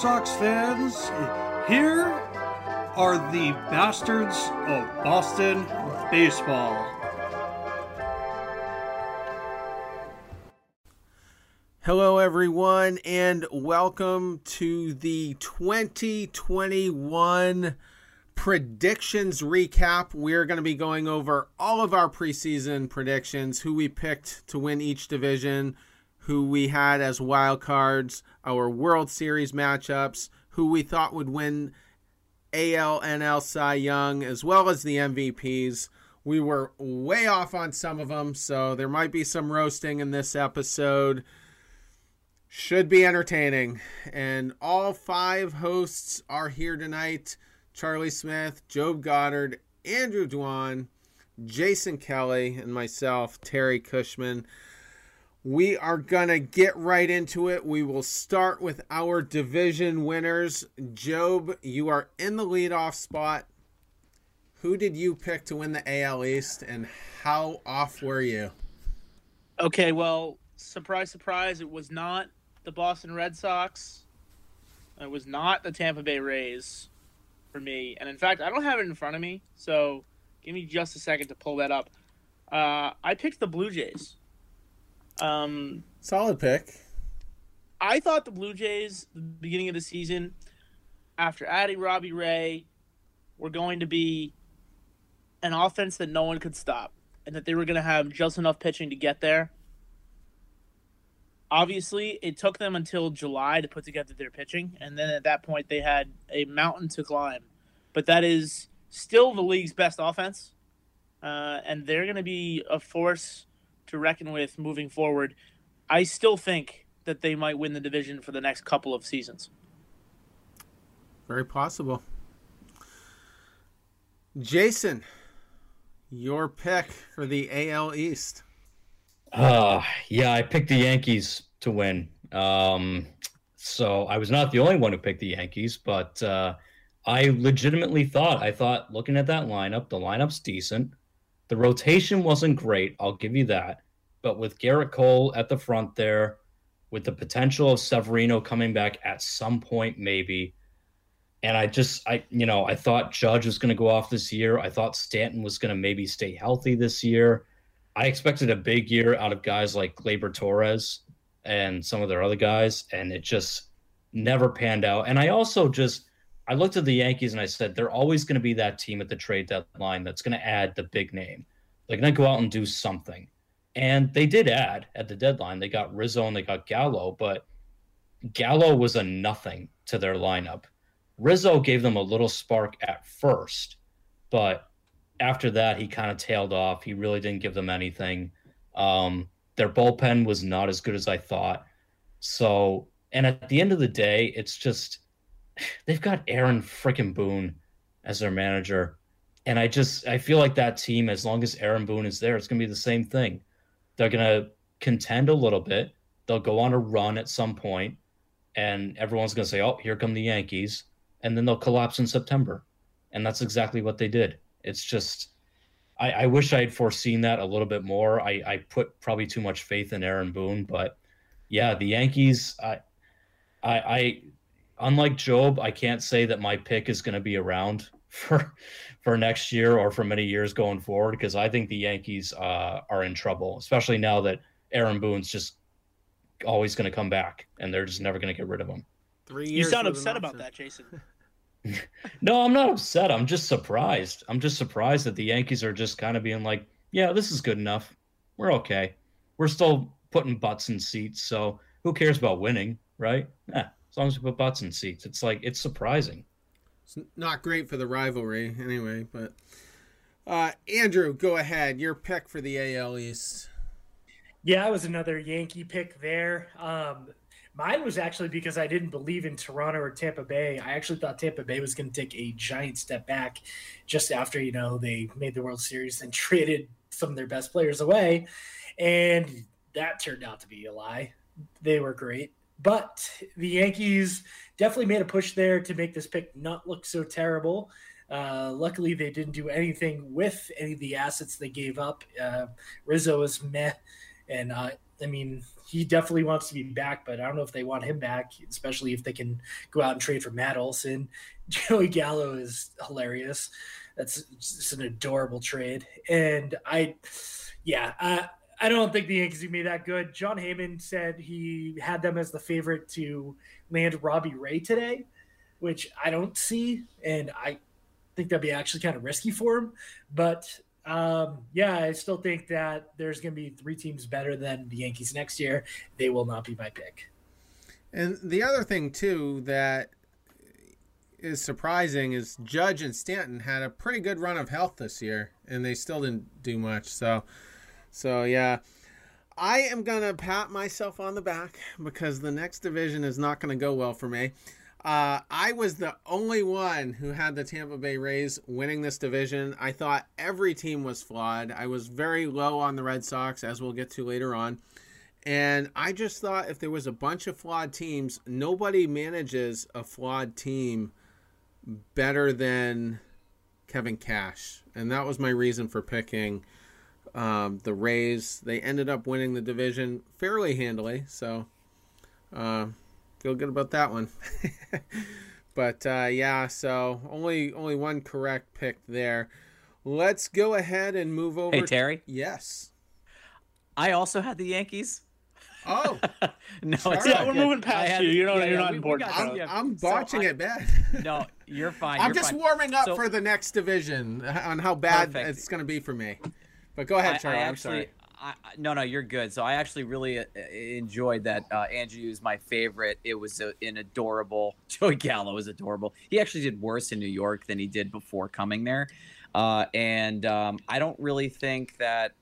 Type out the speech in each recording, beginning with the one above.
Sox fans. Here are the bastards of Boston baseball. Hello, everyone, and welcome to the 2021 predictions recap. We're going to be going over all of our preseason predictions, who we picked to win each division, who we had as wild cards, our World Series matchups, who we thought would win AL, NL, Cy Young, as well as the MVPs. We were way off on some of them, so there might be some roasting in this episode. Should be entertaining. And all five hosts are here tonight Charlie Smith, Job Goddard, Andrew Dwan, Jason Kelly, and myself, Terry Cushman. We are going to get right into it. We will start with our division winners. Job, you are in the leadoff spot. Who did you pick to win the AL East, and how off were you? Okay, well, surprise, surprise, it was not the Boston Red Sox. It was not the Tampa Bay Rays for me. And in fact, I don't have it in front of me, so give me just a second to pull that up. Uh, I picked the Blue Jays. Um, Solid pick. I thought the Blue Jays, the beginning of the season, after adding Robbie Ray, were going to be an offense that no one could stop, and that they were going to have just enough pitching to get there. Obviously, it took them until July to put together their pitching, and then at that point, they had a mountain to climb. But that is still the league's best offense, uh, and they're going to be a force to reckon with moving forward. I still think that they might win the division for the next couple of seasons. Very possible. Jason, your pick for the AL East. Uh, yeah, I picked the Yankees to win. Um, so I was not the only one who picked the Yankees, but uh, I legitimately thought, I thought looking at that lineup, the lineup's decent. The rotation wasn't great, I'll give you that. But with Gerrit Cole at the front there, with the potential of Severino coming back at some point, maybe. And I just, I, you know, I thought Judge was going to go off this year. I thought Stanton was going to maybe stay healthy this year. I expected a big year out of guys like Gleyber Torres and some of their other guys, and it just never panned out. And I also just, I looked at the Yankees and I said, they're always going to be that team at the trade deadline that's going to add the big name. They're going to go out and do something. And they did add at the deadline. They got Rizzo and they got Gallo, but Gallo was a nothing to their lineup. Rizzo gave them a little spark at first, but after that, he kind of tailed off. He really didn't give them anything. Um, their bullpen was not as good as I thought. So, and at the end of the day, it's just they've got Aaron freaking Boone as their manager. And I just I feel like that team, as long as Aaron Boone is there, it's gonna be the same thing. They're gonna contend a little bit. They'll go on a run at some point, and everyone's gonna say, "Oh, here come the Yankees," and then they'll collapse in September. And that's exactly what they did. It's just I, I wish I had foreseen that a little bit more. I, I put probably too much faith in Aaron Boone, but yeah, the Yankees. I I, I unlike Job, I can't say that my pick is going to be around for for next year or for many years going forward because I think the Yankees uh, are in trouble, especially now that Aaron Boone's just always going to come back and they're just never going to get rid of him. Three You sound upset about that, Jason. No, I'm not upset. I'm just surprised. I'm just surprised that the Yankees are just kind of being like, yeah, this is good enough. We're okay. We're still putting butts in seats, so who cares about winning, right? Yeah, as long as we put butts in seats. It's like it's surprising. It's not great for the rivalry, anyway. But uh, Andrew, go ahead. Your pick for the AL East. Yeah, it was another Yankee pick there. Um, Mine was actually because I didn't believe in Toronto or Tampa Bay. I actually thought Tampa Bay was going to take a giant step back just after, you know, they made the World Series and traded some of their best players away. And that turned out to be a lie. They were great. But the Yankees definitely made a push there to make this pick not look so terrible. Uh, luckily, they didn't do anything with any of the assets they gave up. Uh, Rizzo is meh, and uh, I mean, he definitely wants to be back, but I don't know if they want him back, especially if they can go out and trade for Matt Olson. Joey Gallo is hilarious. That's just an adorable trade. And I, yeah, I, I don't think the Yankees will be that good. Jon Heyman said he had them as the favorite to land Robbie Ray today, which I don't see. And I think that'd be actually kind of risky for him. But um, yeah, I still think that there's going to be three teams better than the Yankees next year. They will not be my pick. And the other thing too that is surprising is Judge and Stanton had a pretty good run of health this year, and they still didn't do much. So, so yeah, I am gonna pat myself on the back because the next division is not gonna go well for me. Uh, I was the only one who had the Tampa Bay Rays winning this division. I thought every team was flawed. I was very low on the Red Sox, as we'll get to later on. And I just thought if there was a bunch of flawed teams, nobody manages a flawed team better than Kevin Cash. And that was my reason for picking um, the Rays. They ended up winning the division fairly handily. So. Uh, feel good about that one. but uh, yeah, so only only one correct pick there. Let's go ahead and move over. Hey Terry. yes. I also had the Yankees. Oh no, Sorry. it's Yeah, we're good. moving past had- you. You're not- yeah, you're yeah, not we- we important. got- I'm, yeah. I'm So botching I- it bad. No, you're fine. I'm you're just fine. warming up So- for the next division on how bad Perfect. it's going to be for me. But go ahead, Charlie. I I'm sorry. I, I- no, no, you're good. So I actually really uh, enjoyed that. Uh, Andrew is my favorite. It was a, an adorable. Joey Gallo was adorable. He actually did worse in New York than he did before coming there, uh, and um, I don't really think that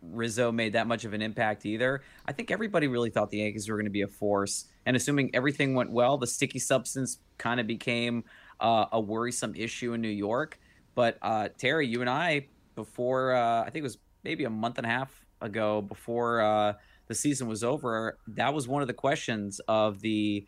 Rizzo made that much of an impact either. I think everybody really thought the Yankees were going to be a force, and assuming everything went well, the sticky substance kind of became uh, a worrisome issue in New York. But uh, Terry, you and I, before uh, I think it was maybe a month and a half ago, before uh, the season was over, that was one of the questions of the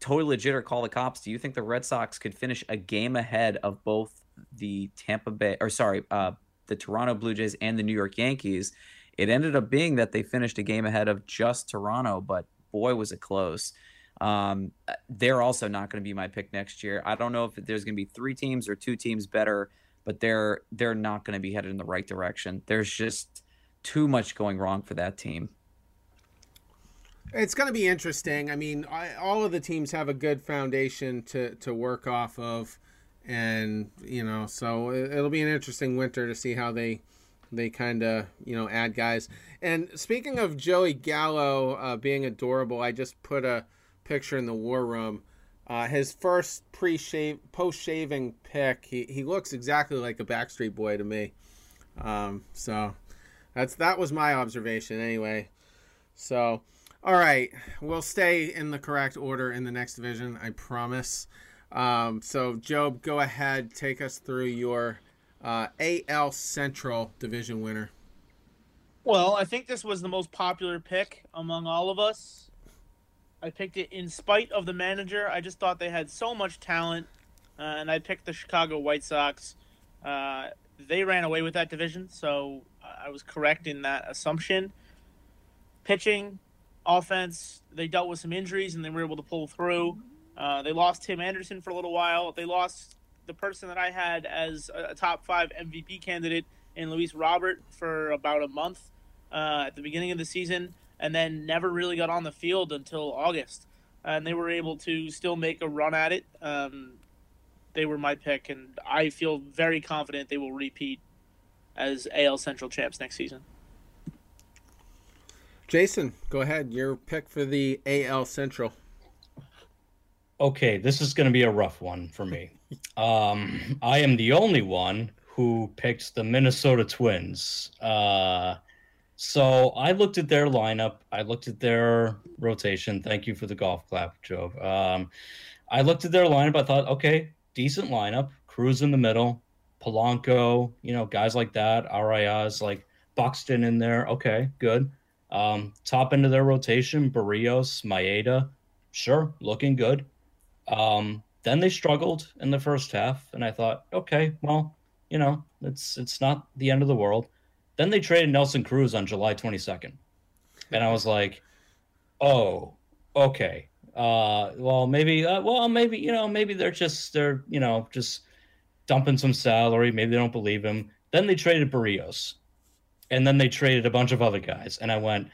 totally legit or call the cops. Do you think the Red Sox could finish a game ahead of both the Tampa Bay or sorry, uh, the Toronto Blue Jays and the New York Yankees? It ended up being that they finished a game ahead of just Toronto, but boy was it close. Um, they're also not going to be my pick next year. I don't know if there's going to be three teams or two teams better, but they're they're not going to be headed in the right direction. There's just too much going wrong for that team. It's going to be interesting. I mean, I, all of the teams have a good foundation to, to work off of, and you know, so it, it'll be an interesting winter to see how they they kind of you know add guys. And speaking of Joey Gallo uh, being adorable, I just put a picture in the war room. Uh, his first pre-shave, post-shaving pick, he, he looks exactly like a Backstreet Boy to me. Um, so that's that was my observation anyway. So. All right, we'll stay in the correct order in the next division, I promise. Um, so, Job, go ahead, take us through your uh, AL Central division winner. Well, I think this was the most popular pick among all of us. I picked it in spite of the manager. I just thought they had so much talent, uh, and I picked the Chicago White Sox. Uh, they ran away with that division, so I was correct in that assumption. Pitching, offense, they dealt with some injuries and they were able to pull through. Uh, they lost Tim Anderson for a little while. They lost the person that I had as a, top five MVP candidate in Luis Robert for about a month uh, at the beginning of the season, and then never really got on the field until August. And they were able to still make a run at it. Um, they were my pick, and I feel very confident they will repeat as AL Central champs next season. Jason, go ahead. Your pick for the AL Central. Okay, this is going to be a rough one for me. Um, I am the only one who picked the Minnesota Twins. Uh, So I looked at their lineup. I looked at their rotation. Thank you for the golf clap, Joe. Um, I looked at their lineup. I thought, okay, decent lineup. Cruz in the middle, Polanco, you know, guys like that. Arraez, like Buxton in there. Okay, good. Um, top end of their rotation, Berrios, Maeda, sure, looking good. Um, then they struggled in the first half, and I thought, okay, well, you know, it's it's not the end of the world. Then they traded Nelson Cruz on July 22nd, and I was like, oh, okay. Uh, well, maybe, uh, well, maybe you know, maybe they're just they're you know just dumping some salary. Maybe they don't believe him. Then they traded Berrios, and then they traded a bunch of other guys, and I went,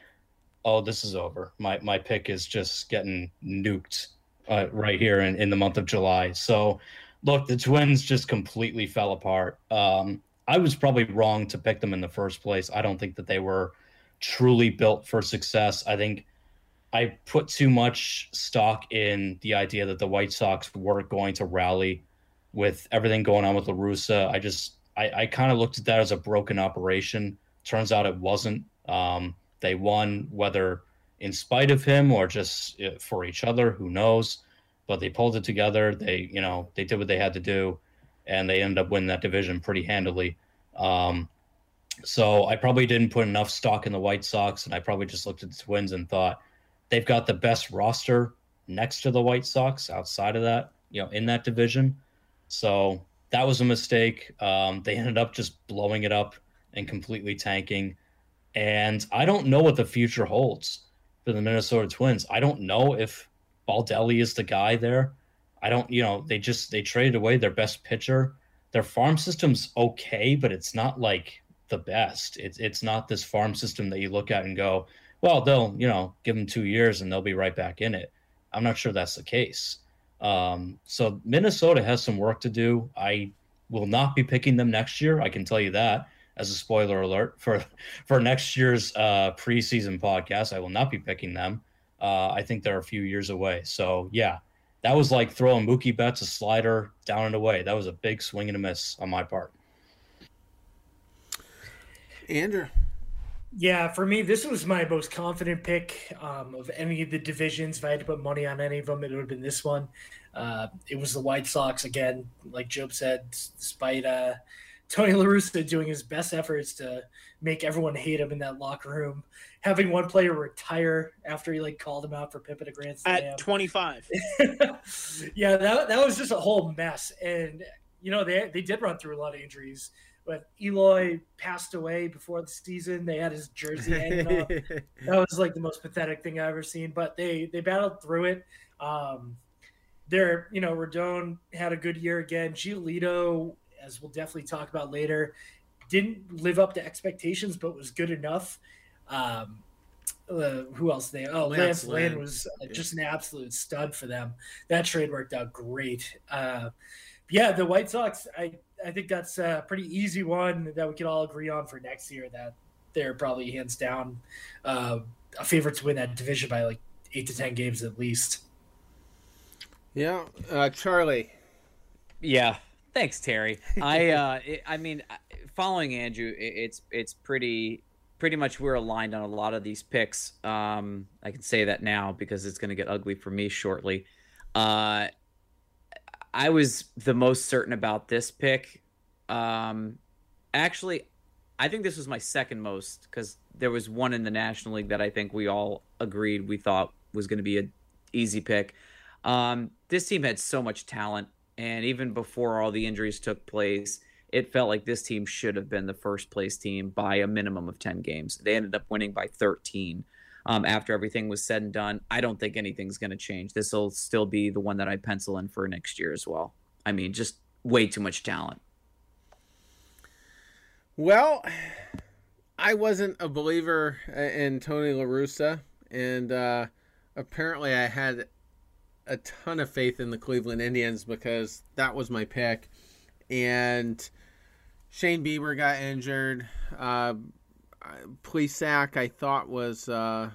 oh, this is over. My my pick is just getting nuked uh, right here in, in the month of July. So, look, the Twins just completely fell apart. Um, I was probably wrong to pick them in the first place. I don't think that they were truly built for success. I think I put too much stock in the idea that the White Sox were going to rally with everything going on with La Russa. I just I, I kind of looked at that as a broken operation. Turns out it wasn't. Um, they won whether in spite of him or just uh, for each other. Who knows? But they pulled it together. They, you know, they did what they had to do, and they ended up winning that division pretty handily. Um, so I probably didn't put enough stock in the White Sox, and I probably just looked at the Twins and thought they've got the best roster next to the White Sox outside of that, you know, in that division. So that was a mistake. Um, they ended up just blowing it up and completely tanking. And I don't know what the future holds for the Minnesota Twins. I don't know if Baldelli is the guy there. I don't, you know, they just they traded away their best pitcher. Their farm system's okay, but it's not like the best. It's it's not this farm system that you look at and go, well, they'll, you know, give them two years and they'll be right back in it. I'm not sure that's the case. Um, so Minnesota has some work to do. I will not be picking them next year. I can tell you that as a spoiler alert for for next year's uh, preseason podcast. I will not be picking them. Uh, I think they're a few years away. So yeah, that was like throwing Mookie Betts a slider down and away. That was a big swing and a miss on my part. Andrew. Yeah, for me, this was my most confident pick um, of any of the divisions. If I had to put money on any of them, it would have been this one. Uh, it was the White Sox again, like Job said, despite uh, Tony La Russa doing his best efforts to make everyone hate him in that locker room, having one player retire after he like called him out for pimping a grand slam at 25. yeah, that that was just a whole mess, and you know they they did run through a lot of injuries but Eloy passed away before the season. They had his jersey hanging up. That was like the most pathetic thing I've ever seen. But they they battled through it. Um, they're you know Rodon had a good year again. Giolito, as we'll definitely talk about later, didn't live up to expectations, but was good enough. Um, uh, who else they? Oh, Lance, Lance Lynn, Lynn was yeah. just an absolute stud for them. That trade worked out great. Uh, yeah, the White Sox. I I think that's a pretty easy one that we can all agree on for next year. That they're probably hands down uh, a favorite to win that division by like eight to ten games at least. Yeah, uh, Charlie. Yeah, thanks, Terry. I uh, it, I mean, following Andrew, it, it's it's pretty pretty much we're aligned on a lot of these picks. Um, I can say that now because it's going to get ugly for me shortly. Uh, I was the most certain about this pick. Um, actually, I think this was my second most because there was one in the National League that I think we all agreed we thought was going to be an easy pick. Um, this team had so much talent, and even before all the injuries took place, it felt like this team should have been the first place team by a minimum of 10 games. They ended up winning by 13 um, after everything was said and done. I don't think anything's going to change. This will still be the one that I pencil in for next year as well. I mean, just way too much talent. Well, I wasn't a believer in Tony La Russa, and uh, apparently I had a ton of faith in the Cleveland Indians because that was my pick. And Shane Bieber got injured. Uh, Plesac, I thought was uh,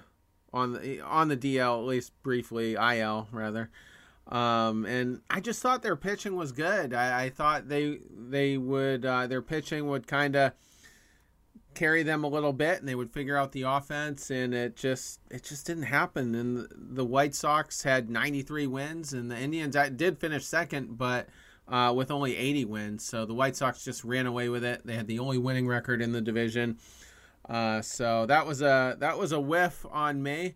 on the on the DL at least briefly, IL rather. Um, and I just thought their pitching was good. I, I thought they they would uh, their pitching would kind of carry them a little bit and they would figure out the offense and it just it just didn't happen and the White Sox had 93 wins and the Indians did finish second but uh, with only 80 wins. So the White Sox just ran away with it. They had the only winning record in the division. Uh, so that was a that was a whiff on me.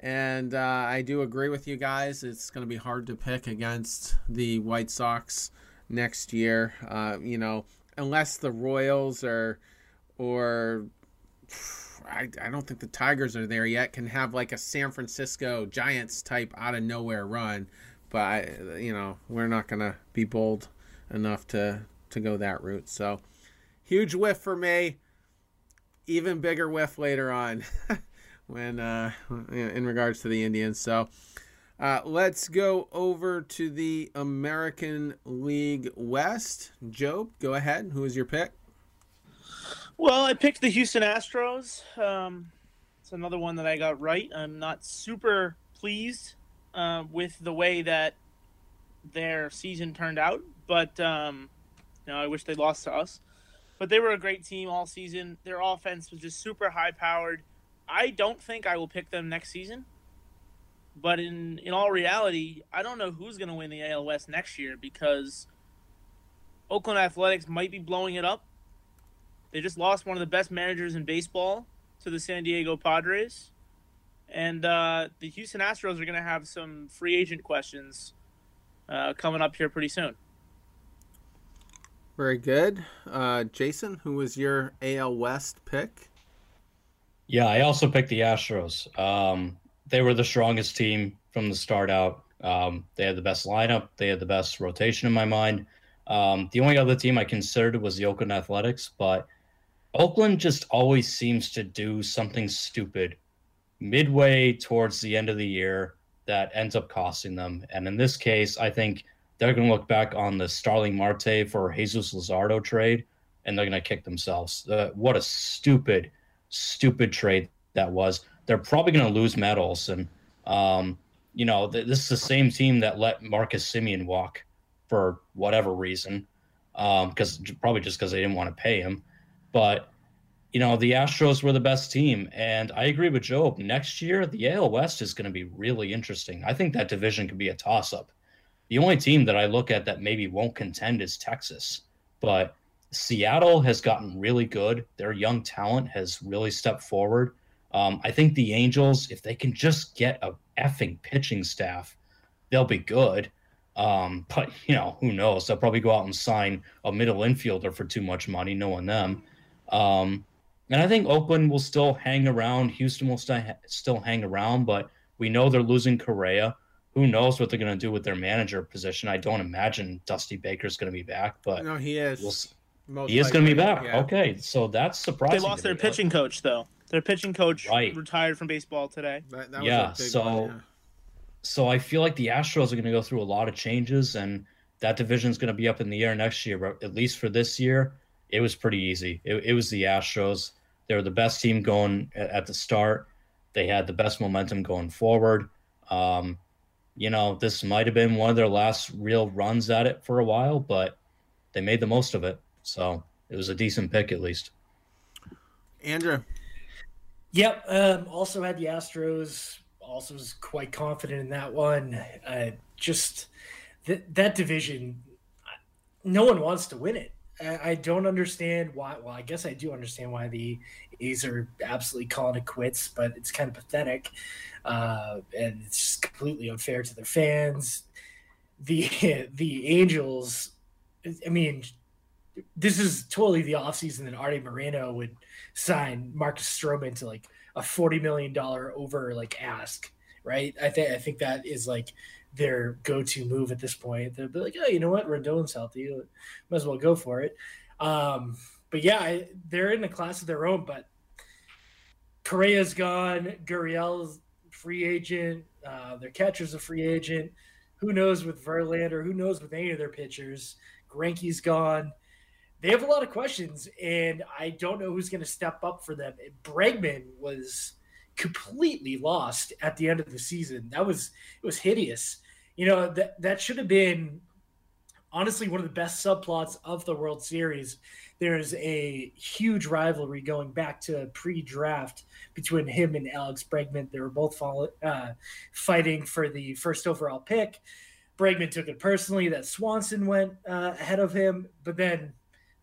And uh, I do agree with you guys. It's going to be hard to pick against the White Sox next year. Uh, you know unless the Royals are or I, I don't think the Tigers are there yet, can have like a San Francisco Giants type out of nowhere run. But I, you know, we're not gonna be bold enough to to go that route. So huge whiff for me. Even bigger whiff later on when uh, in regards to the Indians. So uh, let's go over to the American League West. Job, go ahead. Who is your pick? Well, I picked the Houston Astros. Um, it's another one that I got right. I'm not super pleased uh, with the way that their season turned out, but um, you know, I wish they lost to us. But they were a great team all season. Their offense was just super high powered. I don't think I will pick them next season. But in in all reality, I don't know who's going to win the AL West next year because Oakland Athletics might be blowing it up they just lost one of the best managers in baseball to the San Diego Padres. And uh, the Houston Astros are going to have some free agent questions uh, coming up here pretty soon. Very good. Uh, Jason, who was your AL West pick? Yeah, I also picked the Astros. Um, they were the strongest team from the start out. Um, they had the best lineup, they had the best rotation in my mind. Um, the only other team I considered was the Oakland Athletics, but Oakland just always seems to do something stupid midway towards the end of the year that ends up costing them. And in this case, I think they're going to look back on the Starling Marte for Jesus Luzardo trade and they're going to kick themselves. Uh, what a stupid, stupid trade that was. They're probably going to lose Matt Olson. Um, you know, th- this is the same team that let Marcus Semien walk for whatever reason, because um, probably just because they didn't want to pay him. But you know, the Astros were the best team, and I agree with Job. Next year, the AL West is going to be really interesting. I think that division could be a toss-up. The only team that I look at that maybe won't contend is Texas, but Seattle has gotten really good. Their young talent has really stepped forward. Um, I think the Angels, if they can just get a effing pitching staff, they'll be good. Um, but you know, who knows? They'll probably go out and sign a middle infielder for too much money, knowing them. Um, and I think Oakland will still hang around. Houston will st- still hang around, but we know they're losing Correa. Who knows what they're going to do with their manager position? I don't imagine Dusty Baker's going to be back, but no, he is. We'll, he is going to be back. Yeah. Okay, so that's surprising. They lost their pitching coach though. Their pitching coach right. retired from baseball today. That, that yeah, so one, yeah. so I feel like the Astros are going to go through a lot of changes, and that division is going to be up in the air next year. But at least for this year, it was pretty easy. It, it was the Astros. They were the best team going at the start. They had the best momentum going forward. Um, you know, this might have been one of their last real runs at it for a while, but they made the most of it. So it was a decent pick at least. Andrew. Yep. Um, also had the Astros. Also was quite confident in that one. Uh, just that that division, no one wants to win it. I don't understand why. Well, I guess I do understand why the A's are absolutely calling it quits, but it's kind of pathetic, uh, and it's just completely unfair to their fans. The the Angels, I mean, this is totally the offseason that Arte Moreno would sign Marcus Stroman to like a forty million dollar over like ask, right? I think I think that is like their go-to move at this point. They'll be like, oh, you know what, Rendon's healthy, might as well go for it. Um, but yeah, I, they're in a class of their own. But Correa's gone, Gurriel's free agent, uh, their catcher's a free agent. Who knows with Verlander? Who knows with any of their pitchers? Greinke's gone. They have a lot of questions, and I don't know who's going to step up for them. Bregman was completely lost at the end of the season. That was it was hideous you know that that should have been honestly one of the best subplots of the World Series. There's a huge rivalry going back to pre-draft between him and Alex Bregman. They were both follow, uh, fighting for the first overall pick. Bregman took it personally that Swanson went uh, ahead of him, but then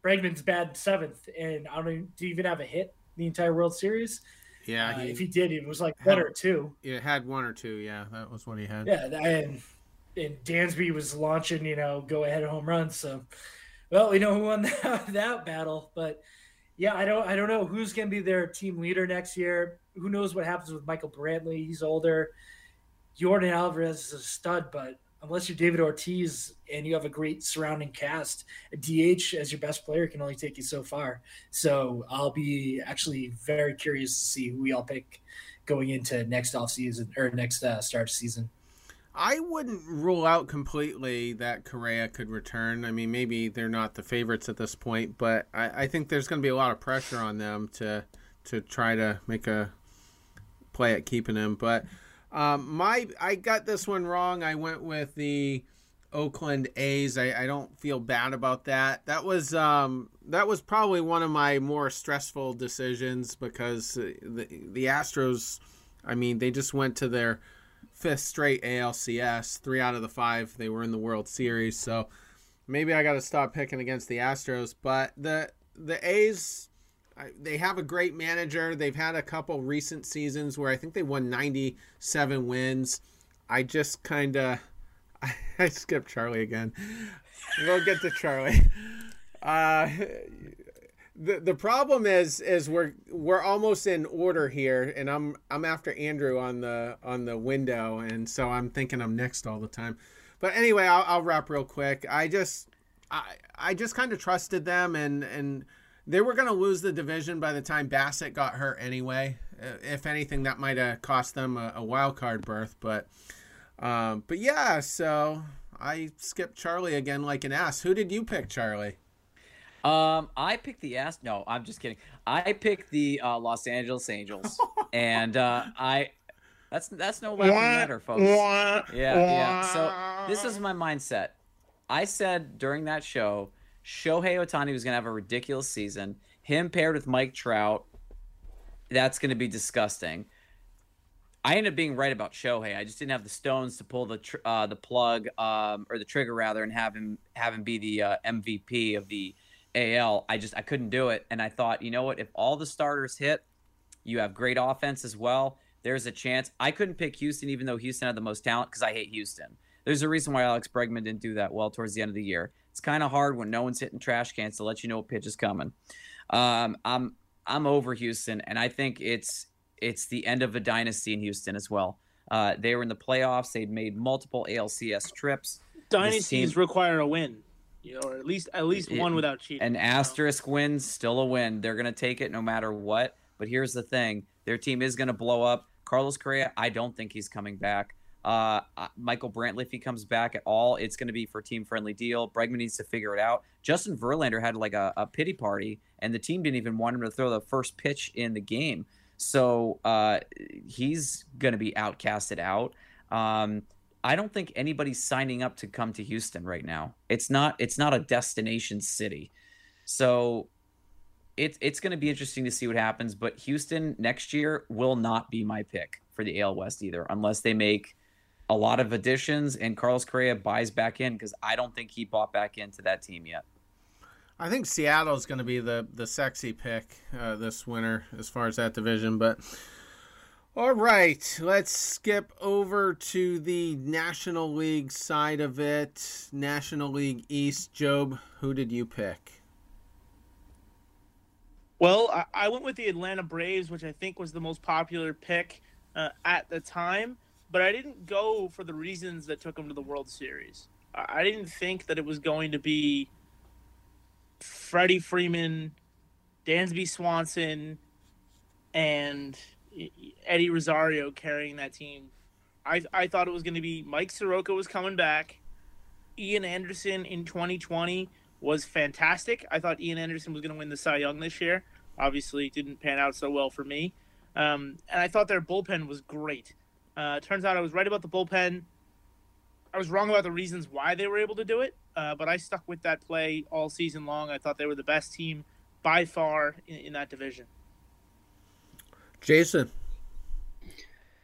Bregman's bad seventh, and I don't even have a hit the entire World Series. Yeah, Uh, if he did, it was like one had- or two. it had one or two. Yeah, that was what he had. Yeah, and and Dansby was launching, you know, go ahead home runs. So, well, we know who won that, that battle, but yeah, I don't, I don't know who's going to be their team leader next year. Who knows what happens with Michael Brantley? He's older. Yordan Alvarez is a stud, but unless you're David Ortiz and you have a great surrounding cast, a DH as your best player can only take you so far. So I'll be actually very curious to see who we all pick going into next off season or next uh, start season. I wouldn't rule out completely that Correa could return. I mean, maybe they're not the favorites at this point, but I, I think there's going to be a lot of pressure on them to to try to make a play at keeping him. But um, my I got this one wrong. I went with the Oakland A's. I, I don't feel bad about that. That was um, that was probably one of my more stressful decisions because the the Astros. I mean, they just went to their fifth straight ALCS. Three out of the five they were in the World Series. So maybe I got to stop picking against the Astros. But the the A's, they have a great manager. They've had a couple recent seasons where I think they won 97 wins. I just kind of I, I skipped Charlie again. We'll get to Charlie. Uh, the the problem is is we're we're almost in order here, and I'm I'm after Andrew on the on the window, and so I'm thinking I'm next all the time. But anyway, I'll, I'll wrap real quick. I just I I just kind of trusted them, and and they were going to lose the division by the time Bassitt got hurt anyway. Uh, If anything, that might have cost them a, a wild card berth. But um, but yeah, so I skipped Charlie again like an ass. Who did you pick, Charlie? Um, I picked the ass. No, I'm just kidding. I picked the uh, Los Angeles Angels, and uh, I. That's that's no laughing matter, folks. Yeah, yeah. So this is my mindset. I said during that show, Shohei Ohtani was going to have a ridiculous season. Him paired with Mike Trout, that's going to be disgusting. I ended up being right about Shohei. I just didn't have the stones to pull the tr- uh, the plug um, or the trigger rather, and have him have him be the uh, MVP of the AL. I just I couldn't do it, and I thought, you know what? If all the starters hit, you have great offense as well. There's a chance. I couldn't pick Houston, even though Houston had the most talent, because I hate Houston. There's a reason why Alex Bregman didn't do that well towards the end of the year. It's kind of hard when no one's hitting trash cans to let you know what pitch is coming. Um, I'm I'm over Houston, and I think it's it's the end of a dynasty in Houston as well. Uh, they were in the playoffs. They'd made multiple ALCS trips. Dynasties team- require a win, or at least at least It- one without cheating. An asterisk win, still a win. They're going to take it no matter what. But here's the thing their team is going to blow up. Carlos Correa, I don't think he's coming back. Uh, uh, Michael Brantley, if he comes back at all, it's going to be for team friendly deal. Bregman needs to figure it out. Justin Verlander had like a, a pity party, and the team didn't even want him to throw the first pitch in the game. So uh, he's going to be outcasted out. Um, I don't think anybody's signing up to come to Houston right now. It's not. It's not a destination city. So it's it's going to be interesting to see what happens. But Houston next year will not be my pick for the AL West either, unless they make a lot of additions and Carlos Correa buys back in because I don't think he bought back into that team yet. I think Seattle is going to be the the sexy pick uh, this winter as far as that division. But all right, let's skip over to the National League side of it. National League East. Job, who did you pick? Well, I, went with the Atlanta Braves, which I think was the most popular pick uh, at the time, but I didn't go for the reasons that took them to the World Series. I, I didn't think that it was going to be Freddie Freeman, Dansby Swanson, and Eddie Rosario carrying that team. I, I thought it was going to be Mike Soroka was coming back. Ian Anderson in 2020 was fantastic. I thought Ian Anderson was going to win the Cy Young this year. Obviously, didn't pan out so well for me. Um, and I thought their bullpen was great. Uh, turns out I was right about the bullpen. I was wrong about the reasons why they were able to do it, uh, but I stuck with that play all season long. I thought they were the best team by far in, in that division. Jason.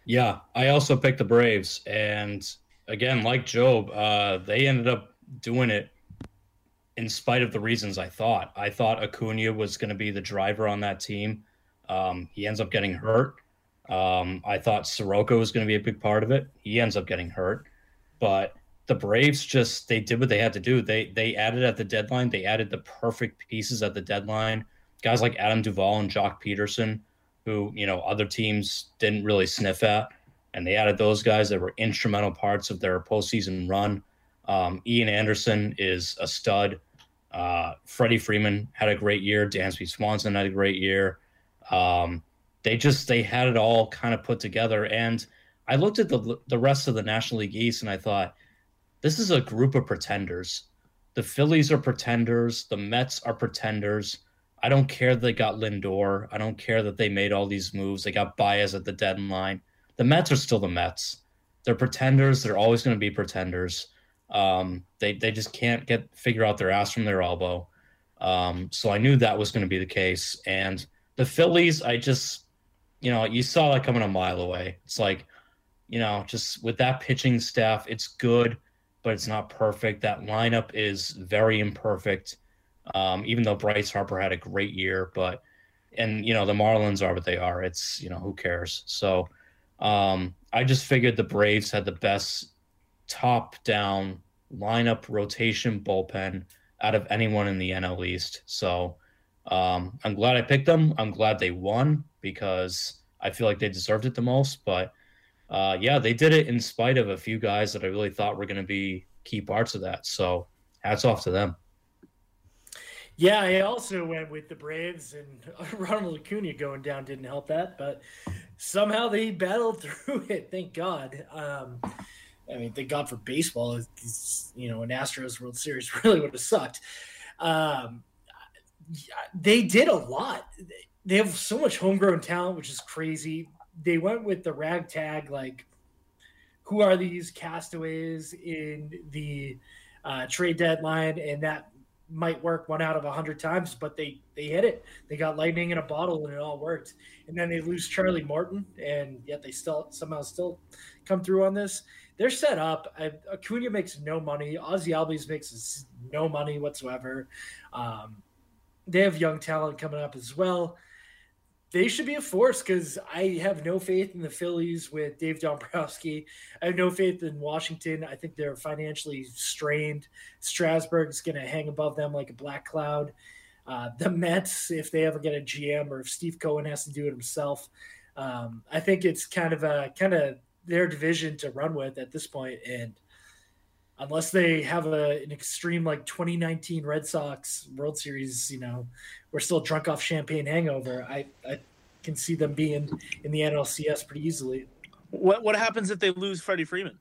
Yeah, I also picked the Braves, and again, like Job, uh, they ended up doing it in spite of the reasons I thought. I thought Acuna was going to be the driver on that team. Um, he ends up getting hurt. Um, I thought Soroka was going to be a big part of it. He ends up getting hurt, but the Braves just they did what they had to do. They they added at the deadline. They added the perfect pieces at the deadline. Guys like Adam Duvall and Joc Pederson, who you know other teams didn't really sniff at, and they added those guys that were instrumental parts of their postseason run. Um, Ian Anderson is a stud. Uh, Freddie Freeman had a great year. Dansby Swanson had a great year. Um, they just they had it all kind of put together. And I looked at the the rest of the National League East and I thought, this is a group of pretenders. The Phillies are pretenders. The Mets are pretenders. I don't care that they got Lindor. I don't care that they made all these moves. They got Baez at the deadline. The Mets are still the Mets. They're pretenders. They're always going to be pretenders. Um, they they just can't get figure out their ass from their elbow. Um, so I knew that was going to be the case. And the Phillies, I just you know, you saw that coming a mile away. It's like, you know, just with that pitching staff, it's good, but it's not perfect. That lineup is very imperfect. Um, even though Bryce Harper had a great year, but and you know the Marlins are what they are. It's you know who cares. So um, I just figured the Braves had the best top down lineup rotation bullpen out of anyone in the NL East. So um, I'm glad I picked them. I'm glad they won because I feel like they deserved it the most. But uh, yeah, they did it in spite of a few guys that I really thought were going to be key parts of that. So hats off to them. Yeah, I also went with the Braves, and Ronald Acuna going down didn't help that, but somehow they battled through it. Thank God. Um, I mean, thank God for baseball. You know, an Astros World Series really would have sucked. Um, they did a lot. They have so much homegrown talent, which is crazy. They went with the ragtag, like, who are these castaways in the uh, trade deadline? And that might work one out of a hundred times, but they they hit it. They got lightning in a bottle, and it all worked. And then they lose Charlie Morton, and yet they still somehow still come through on this. They're set up. Acuna makes no money. Ozzie Albies makes no money whatsoever. Um, they have young talent coming up as well. They should be a force because I have no faith in the Phillies with Dave Dombrowski. I have no faith in Washington. I think they're financially strained. Strasburg's going to hang above them like a black cloud. Uh, the Mets, if they ever get a GM or if Steve Cohen has to do it himself, um, I think it's kind of a kind of their division to run with at this. And unless they have a, an extreme like 2019 Red Sox World Series, you know, we're still drunk off champagne hangover. I, I can see them being in the NLCS pretty easily. What what happens if they lose Freddie Freeman?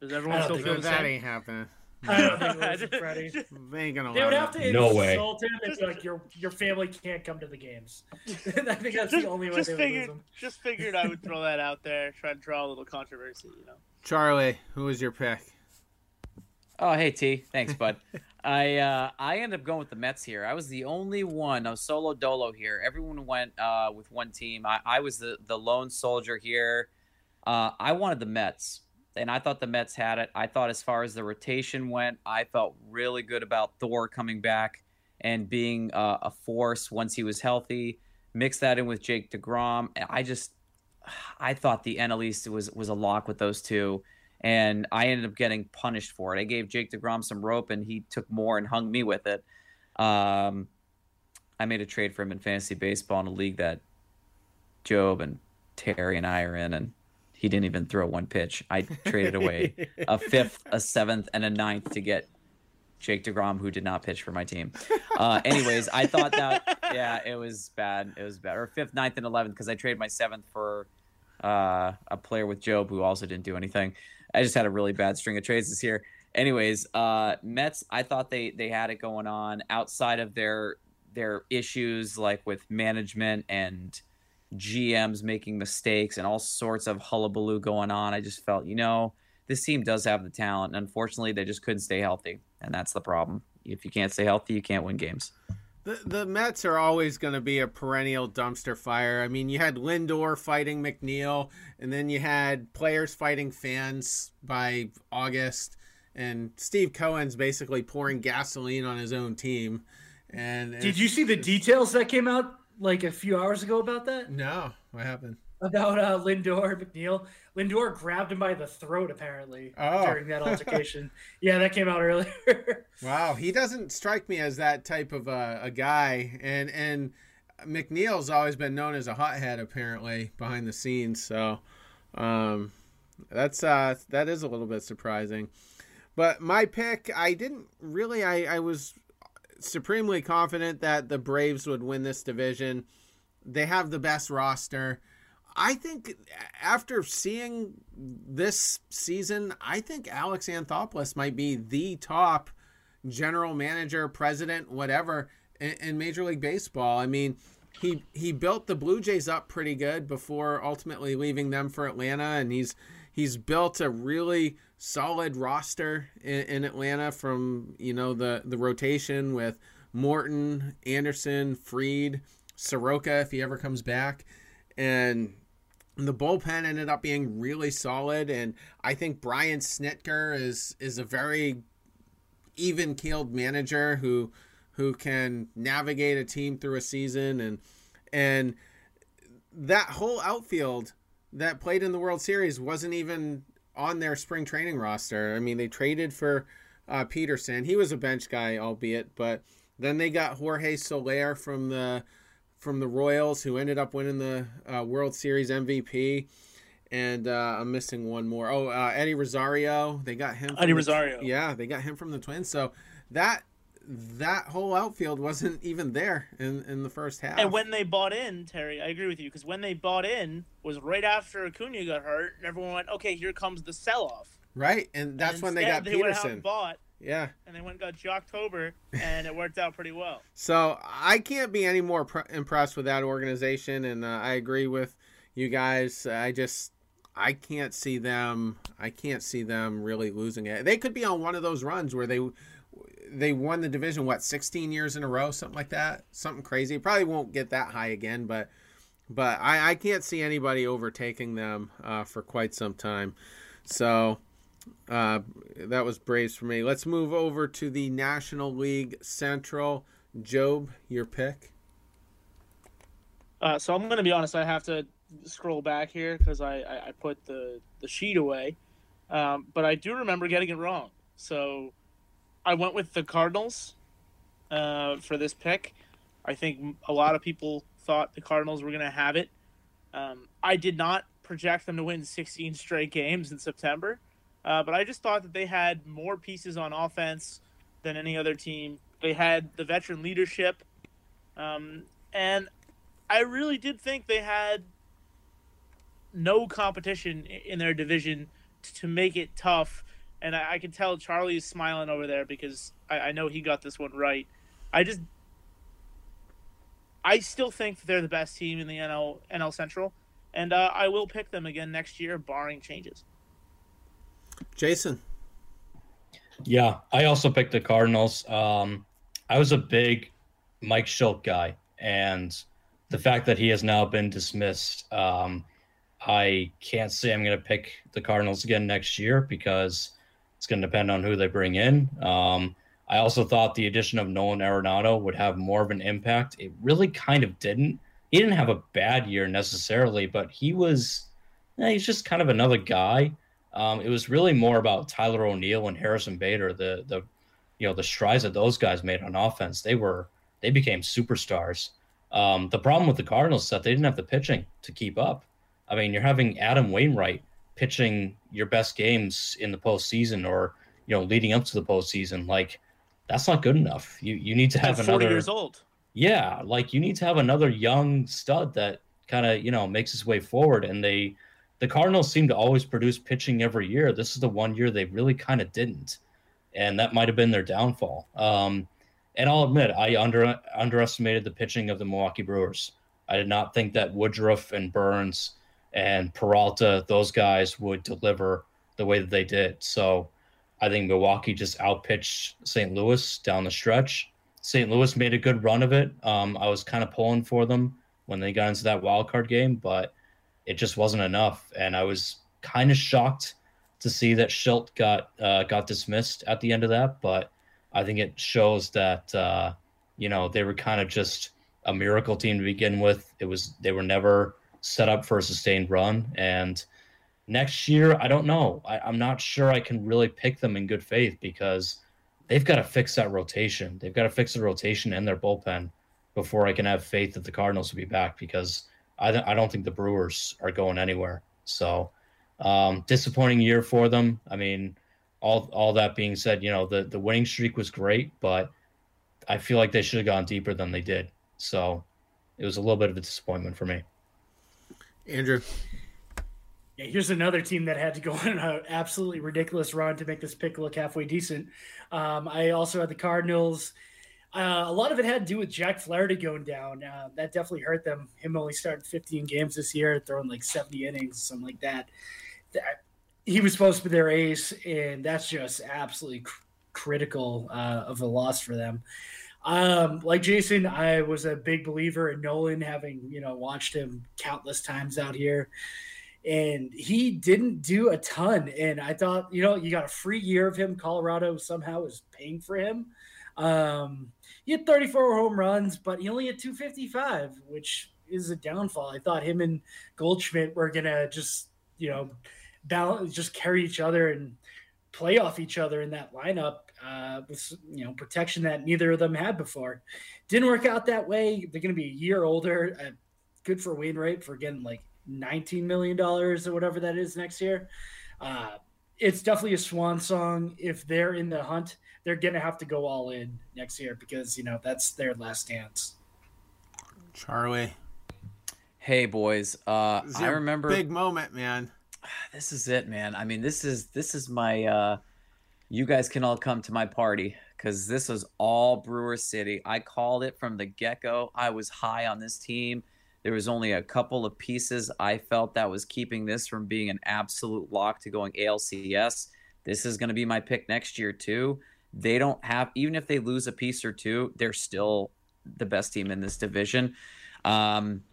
Does everyone still feel that same? ain't happening. I don't think it was Freddie. They ain't gonna They would have that. to No way. insult him and be like, your your family can't come to the games. I think that's Just, the only way just they would lose figured, him. just figured I would throw that out there, try to draw a little controversy. You know, Charlie, who was your pick? Oh, hey T, thanks, bud. I uh, I ended up going with the Mets here. I was the only one, I was solo dolo here. Everyone went uh, with one team. I, I was the the lone soldier here. Uh, I wanted the Mets, and I thought the Mets had it. I thought as far as the rotation went, I felt really good about Thor coming back and being uh, a force once he was healthy. Mix that in with Jake Degrom. I just I thought the NL East was was a lock with those two and I ended up getting punished for it. I gave Jake DeGrom some rope, and he took more and hung me with it. Um, I made a trade for him in fantasy baseball in a league that Job and Terry and I are in, and he didn't even throw one pitch. I traded away a fifth, a seventh, and a ninth to get Jake DeGrom, who did not pitch for my team. Uh, anyways, I thought that yeah, it was bad. It was bad. Or fifth, ninth, and eleventh because I traded my seventh for uh, a player with Job who also didn't do anything. I just had a really bad string of trades this year. Anyways, uh, Mets, I thought they they had it going on outside of their their issues like with management and GMs making mistakes and all sorts of hullabaloo going on. I just felt, you know, this team does have the talent. Unfortunately, they just couldn't stay healthy, and that's the problem. If you can't stay healthy, you can't win games. The the Mets are always going to be a perennial dumpster fire. I mean, you had Lindor fighting McNeil, and then you had players fighting fans by August, and Steve Cohen's basically pouring gasoline on his own team. And did you see the details that came out like a few hours ago about that? No, what happened? About uh, Lindor McNeil. Lindor grabbed him by the throat apparently oh. during that altercation. yeah, that came out earlier. wow, he doesn't strike me as that type of a, a guy, and and McNeil's always been known as a hothead apparently behind the scenes. So um, that's uh, that is a little bit surprising. But my pick, I didn't really. I, I was supremely confident that the Braves would win this division. They have the best roster. I think after seeing this season, I think Alex Anthopoulos might be the top general manager, president, whatever in, in, Major League Baseball. I mean, he he built the Blue Jays up pretty good before ultimately leaving them for Atlanta, and he's he's built a really solid roster in, in Atlanta from you know the the rotation with Morton, Anderson, Fried, Soroka if he ever comes back, and the bullpen ended up being really solid, and I think Brian Snitker is is a very even keeled manager who who can navigate a team through a season and and that whole outfield that played in the World Series wasn't even on their spring training roster. I mean, they traded for uh, Pederson. He was a bench guy, albeit, but then they got Jorge Soler from the from the Royals, who ended up winning the uh, World Series MVP. And uh, I'm missing one more. Oh, uh, Eddie Rosario. They got him. Eddie Rosario. Yeah, they got him from the Twins. So that that whole outfield wasn't even there in, in the first half. And when they bought in, Terry, I agree with you because when they bought in was right after Acuna got hurt, and everyone went, "Okay, here comes the sell-off." Right, and that's and when they got they Pederson. Bought, yeah. And they went and got Joctober, and it worked out pretty well. So I can't be any more pr- impressed with that organization, and uh, I agree with you guys. I just I can't see them. I can't see them really losing it. They could be on one of those runs where they they won the division what 16 years in a row, something like that, something crazy. Probably won't get that high again, but but I, I can't see anybody overtaking them uh, for quite some time. So uh, that was Braves for me. Let's move over to the National League Central. Job, your pick. Uh, so I'm going to be honest. I have to scroll back here because I, I, I, put the, the sheet away. Um, but I do remember getting it wrong. So I went with the Cardinals uh, for this pick. I think a lot of people thought the Cardinals were going to have it. Um, I did not project them to win 16 straight games in September. Uh, but I just thought that they had more pieces on offense than any other team. They had the veteran leadership, um, and I really did think they had no competition in their division to make it tough. And I, I can tell Charlie is smiling over there because I, I know he got this one right. I just, I still think they're the best team in the NL NL Central, and uh, I will pick them again next year, barring changes. Jason. Yeah, I also picked the Cardinals. Um, I was a big Mike Shildt guy, and the fact that he has now been dismissed, um, I can't say I'm going to pick the Cardinals again next year because it's going to depend on who they bring in. Um, I also thought the addition of Nolan Arenado would have more of an impact. It really kind of didn't. He didn't have a bad year necessarily, but he was, eh, he's just kind of another guy. Um, it was really more about Tyler O'Neill and Harrison Bader, the the you know the strides that those guys made on offense. They were they became superstars. Um, the problem with the Cardinals is that they didn't have the pitching to keep up. I mean, you're having Adam Wainwright pitching your best games in the postseason, or you know, leading up to the postseason. Like, that's not good enough. You you need to have At another. years old. Yeah, like you need to have another young stud that kind of you know makes his way forward, and they the Cardinals seem to always produce pitching every year. This is the one year they really kind of didn't, and that might have been their downfall. Um, and I'll admit, I under underestimated the pitching of the Milwaukee Brewers. I did not think that Woodruff and Burnes and Peralta, those guys, would deliver the way that they did. So I think Milwaukee just outpitched St. Louis down the stretch. St. Louis made a good run of it. Um, I was kind of pulling for them when they got into that wild card game, but it just wasn't enough. And I was kind of shocked to see that Shildt got uh, got dismissed at the end of that. But I think it shows that uh, you know they were kind of just a miracle team to begin with. It was they were never set up for a sustained run, and next year I don't know. I, I'm not sure I can really pick them in good faith because they've got to fix that rotation. They've got to fix the rotation and their bullpen before I can have faith that the Cardinals will be back because I, th- I don't think the Brewers are going anywhere. So um, disappointing year for them. I mean, all all that being said, you know the the winning streak was great, but I feel like they should have gone deeper than they did. So it was a little bit of a disappointment for me. Andrew. Yeah, here's another team that had to go on an absolutely ridiculous run to make this pick look halfway decent. Um, I also had the Cardinals. Uh, a lot of it had to do with Jack Flaherty going down. Uh, that definitely hurt them. Him only starting 15 games this year, throwing like 70 innings, something like that. that he was supposed to be their ace, and that's just absolutely cr- critical uh, of a loss for them. Um, like Jason, I was a big believer in Nolan, having you know watched him countless times out here and he didn't do a ton. And I thought, you know, you got a free year of him. Colorado somehow is paying for him. Um, he had 34 home runs, but he only had 255, which is a downfall. I thought him and Goldschmidt were gonna just, you know, balance, just carry each other and play off each other in that lineup uh, with you know protection that neither of them had before. Didn't work out that way. They're to be a year older. Uh, good for Wainwright for getting like 19 million dollars or whatever that is next year. Uh, it's definitely a swan song. If they're in the hunt, they're gonna have to go all in next year because you know that's their last dance. Charlie. Hey boys, uh, I remember big moment, man. This is it, man. I mean, this is this is my. Uh, you guys can all come to my party because this was all Brewer City. I called it from the get go. I was high on this team. There was only a couple of pieces I felt that was keeping this from being an absolute lock to going ALCS. This is going to be my pick next year too. They don't have even if they lose a piece or two, they're still the best team in this division. Um,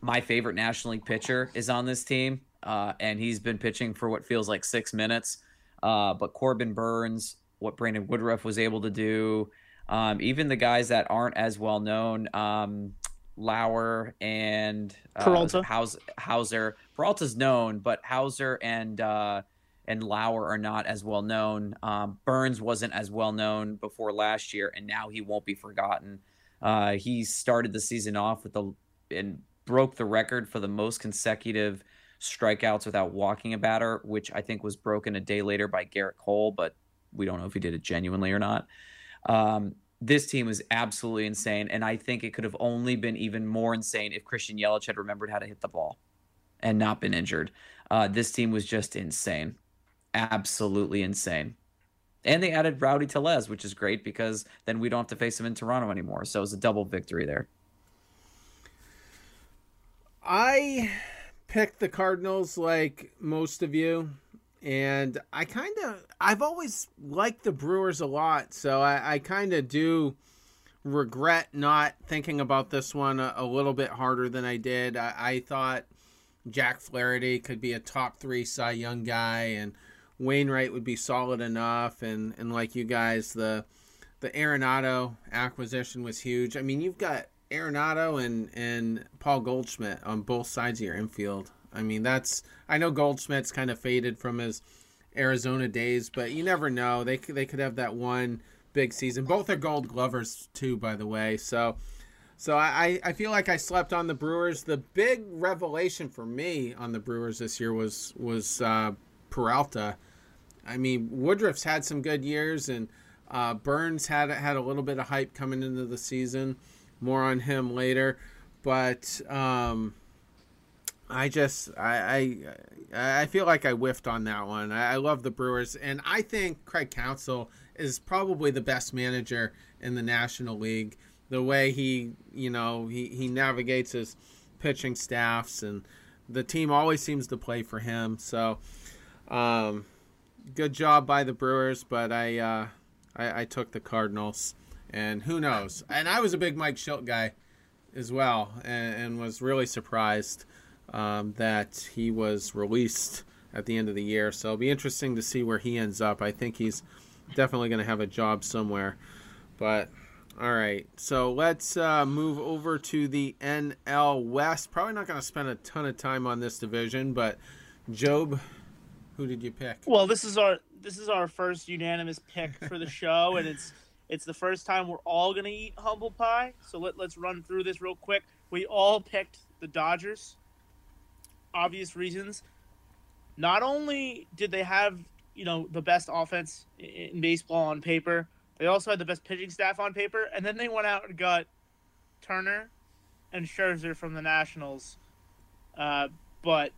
my favorite National League pitcher is on this team, uh, and he's been pitching for what feels like six minutes. Uh, but Corbin Burnes, what Brandon Woodruff was able to do, um, even the guys that aren't as well known, um, Lauer and uh, Peralta. Haus- Hauser. Peralta's known, but Hauser and uh, and Lauer are not as well known. Um, Burnes wasn't as well known before last year, and now he won't be forgotten. Uh, he started the season off with the and broke the record for the most consecutive strikeouts without walking a batter, which I think was broken a day later by Gerrit Cole, but we don't know if he did it genuinely or not. Um, this team was absolutely insane, and I think it could have only been even more insane if Christian Yelich had remembered how to hit the ball and not been injured. Uh, this team was just insane, absolutely insane. And they added Rowdy Tellez, which is great because then we don't have to face him in Toronto anymore. So it was a double victory there. I picked the Cardinals like most of you, and I kind of I've always liked the Brewers a lot, so I, I kind of do regret not thinking about this one a, a, little bit harder than I did. I, I thought Jack Flaherty could be a top three Cy Young guy, and Wainwright would be solid enough, and and like you guys, the the Arenado acquisition was huge. I mean, you've got Arenado and and Paul Goldschmidt on both sides of your infield. I mean, that's I know Goldschmidt's kind of faded from his Arizona days, but you never know. They they could have that one big season. Both are Gold Glovers too, by the way. So so I I feel like I slept on the Brewers. The big revelation for me on the Brewers this year was was uh, Peralta. I mean, Woodruff's had some good years, and uh, Burnes had had a little bit of hype coming into the season. More on him later, but. Um, I just I, I I feel like I whiffed on that one. I, I love the Brewers, and I think Craig Counsell is probably the best manager in the National League. The way he you know he he navigates his pitching staffs, and the team always seems to play for him. So Um, good job by the Brewers, but I, uh, I I took the Cardinals, and who knows? And I was a big Mike Shildt guy as well, and, and was really surprised um, that he was released at the end of the year. So it'll be interesting to see where he ends up. I think he's definitely going to have a job somewhere. But all right, so let's uh, move over to the NL West. Probably not going to spend a ton of time on this division, but Job, who did you pick? Well, this is our this is our first unanimous pick for the show, and it's it's the first time we're all gonna eat humble pie. So let let's run through this real quick. We all picked the Dodgers. Obvious reasons. Not only did they have you know the best offense in baseball on paper, they also had the best pitching staff on paper, and then they went out and got Turner and Scherzer from the Nationals. Uh, but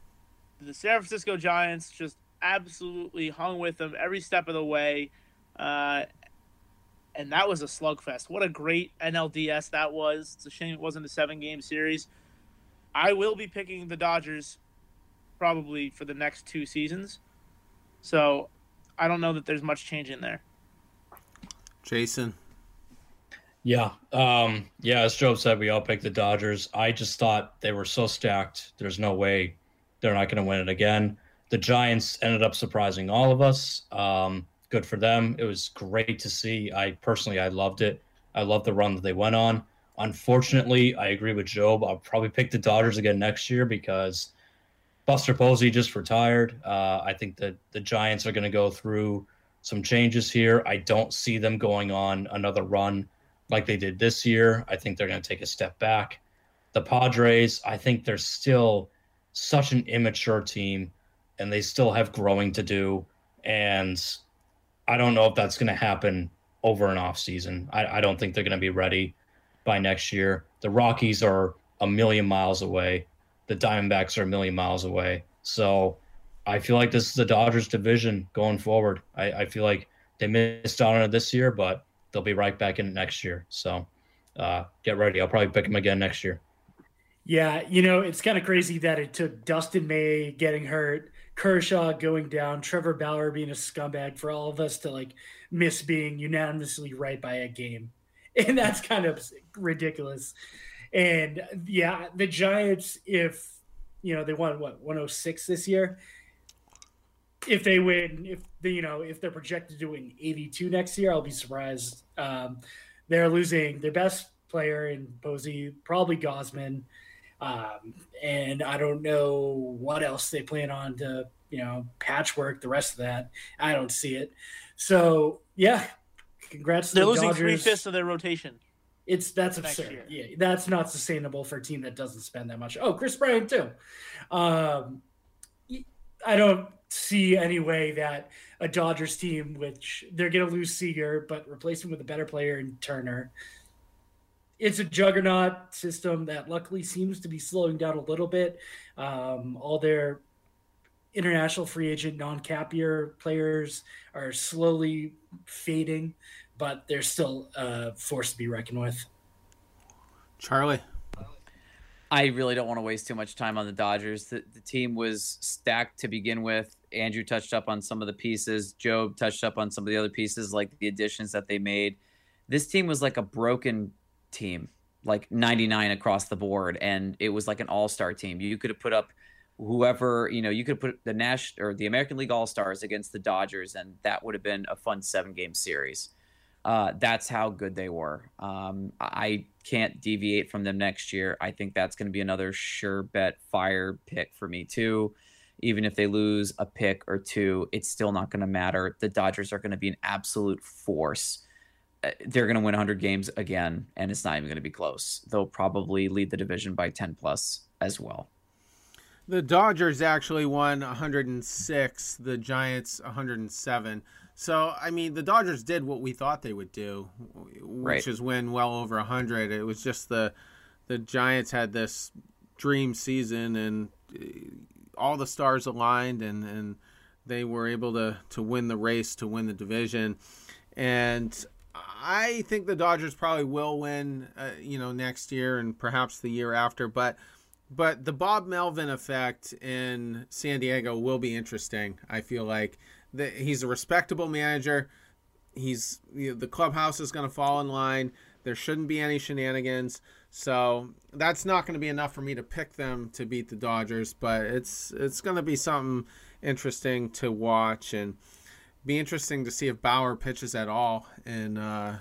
the San Francisco Giants just absolutely hung with them every step of the way. Uh, and that was a slugfest. What a great NLDS that was. It's a shame it wasn't a seven game series. I will be picking the Dodgers probably for the next two seasons. So I don't know that there's much change in there. Jason. Yeah. Um, yeah, as Joe said, we all picked the Dodgers. I just thought they were so stacked. There's no way they're not going to win it again. The Giants ended up surprising all of us. Um, good for them. It was great to see. I personally, I loved it. I loved the run that they went on. Unfortunately, I agree with Job. I'll probably pick the Dodgers again next year because Buster Posey just retired. Uh, I think that the Giants are going to go through some changes here. I don't see them going on another run like they did this year. I think they're going to take a step back. The Padres, I think they're still such an immature team and they still have growing to do. And I don't know if that's going to happen over an off season. I, I don't think they're going to be ready by next year. The Rockies are a million miles away. The Diamondbacks are a million miles away. So I feel like this is the Dodgers division going forward. I, I feel like they missed out on it this year, but they'll be right back in it next year. So uh, get ready. I'll probably pick them again next year. Yeah, you know, it's kind of crazy that it took Dustin May getting hurt, Kershaw going down, Trevor Bauer being a scumbag for all of us to like miss being unanimously right by a game. And that's kind of ridiculous. And yeah, the Giants, if you know, they won what 106 this year. If they win, if they, you know, if they're projected to win 82 next year, I'll be surprised. Um, they're losing their best player in Posey, probably Gausman. Um, and I don't know what else they plan on to, you know, patchwork the rest of that. I don't see it. So yeah, congrats. They're to the losing Dodgers. three fifths of their rotation. It's that's absurd. Yeah, that's not sustainable for a team that doesn't spend that much. Oh, Kris Bryant too. Um, I don't see any way that a Dodgers team, which they're going to lose Seager, but replace him with a better player in Turner. It's a juggernaut system that luckily seems to be slowing down a little bit. Um, all their international free agent non-cap year players are slowly fading, but they're still a force to be reckoned with. Charlie. I really don't want to waste too much time on the Dodgers. The, the team was stacked to begin with. Andrew touched up on some of the pieces. Job touched up on some of the other pieces, like the additions that they made. This team was like a broken team, like 99 across the board, and it was like an all-star team. You could have put up whoever, you know, you could have put the Nash or the American League All-Stars against the Dodgers, and that would have been a fun seven-game series. Uh, that's how good they were. Um, I can't deviate from them next year. I think that's going to be another sure bet fire pick for me too. Even if they lose a pick or two, it's still not going to matter. The Dodgers are going to be an absolute force. Uh, They're going to win 100 games again, and it's not even going to be close. They'll probably lead the division by 10 plus as well. The Dodgers actually won 106, the Giants 107. So, I mean, the Dodgers did what we thought they would do, which Right. is win well over 100. It was just the the Giants had this dream season and uh, all the stars aligned and and they were able to to win the race to win the division. And I think the Dodgers probably will win, uh, you know, next year and perhaps the year after, but but the Bob Melvin effect in San Diego will be interesting. I feel like the, he's a respectable manager. He's you know, the clubhouse is going to fall in line. There shouldn't be any shenanigans. So that's not going to be enough for me to pick them to beat the Dodgers, but it's it's going to be something interesting to watch and be interesting to see if Bauer pitches at all in uh,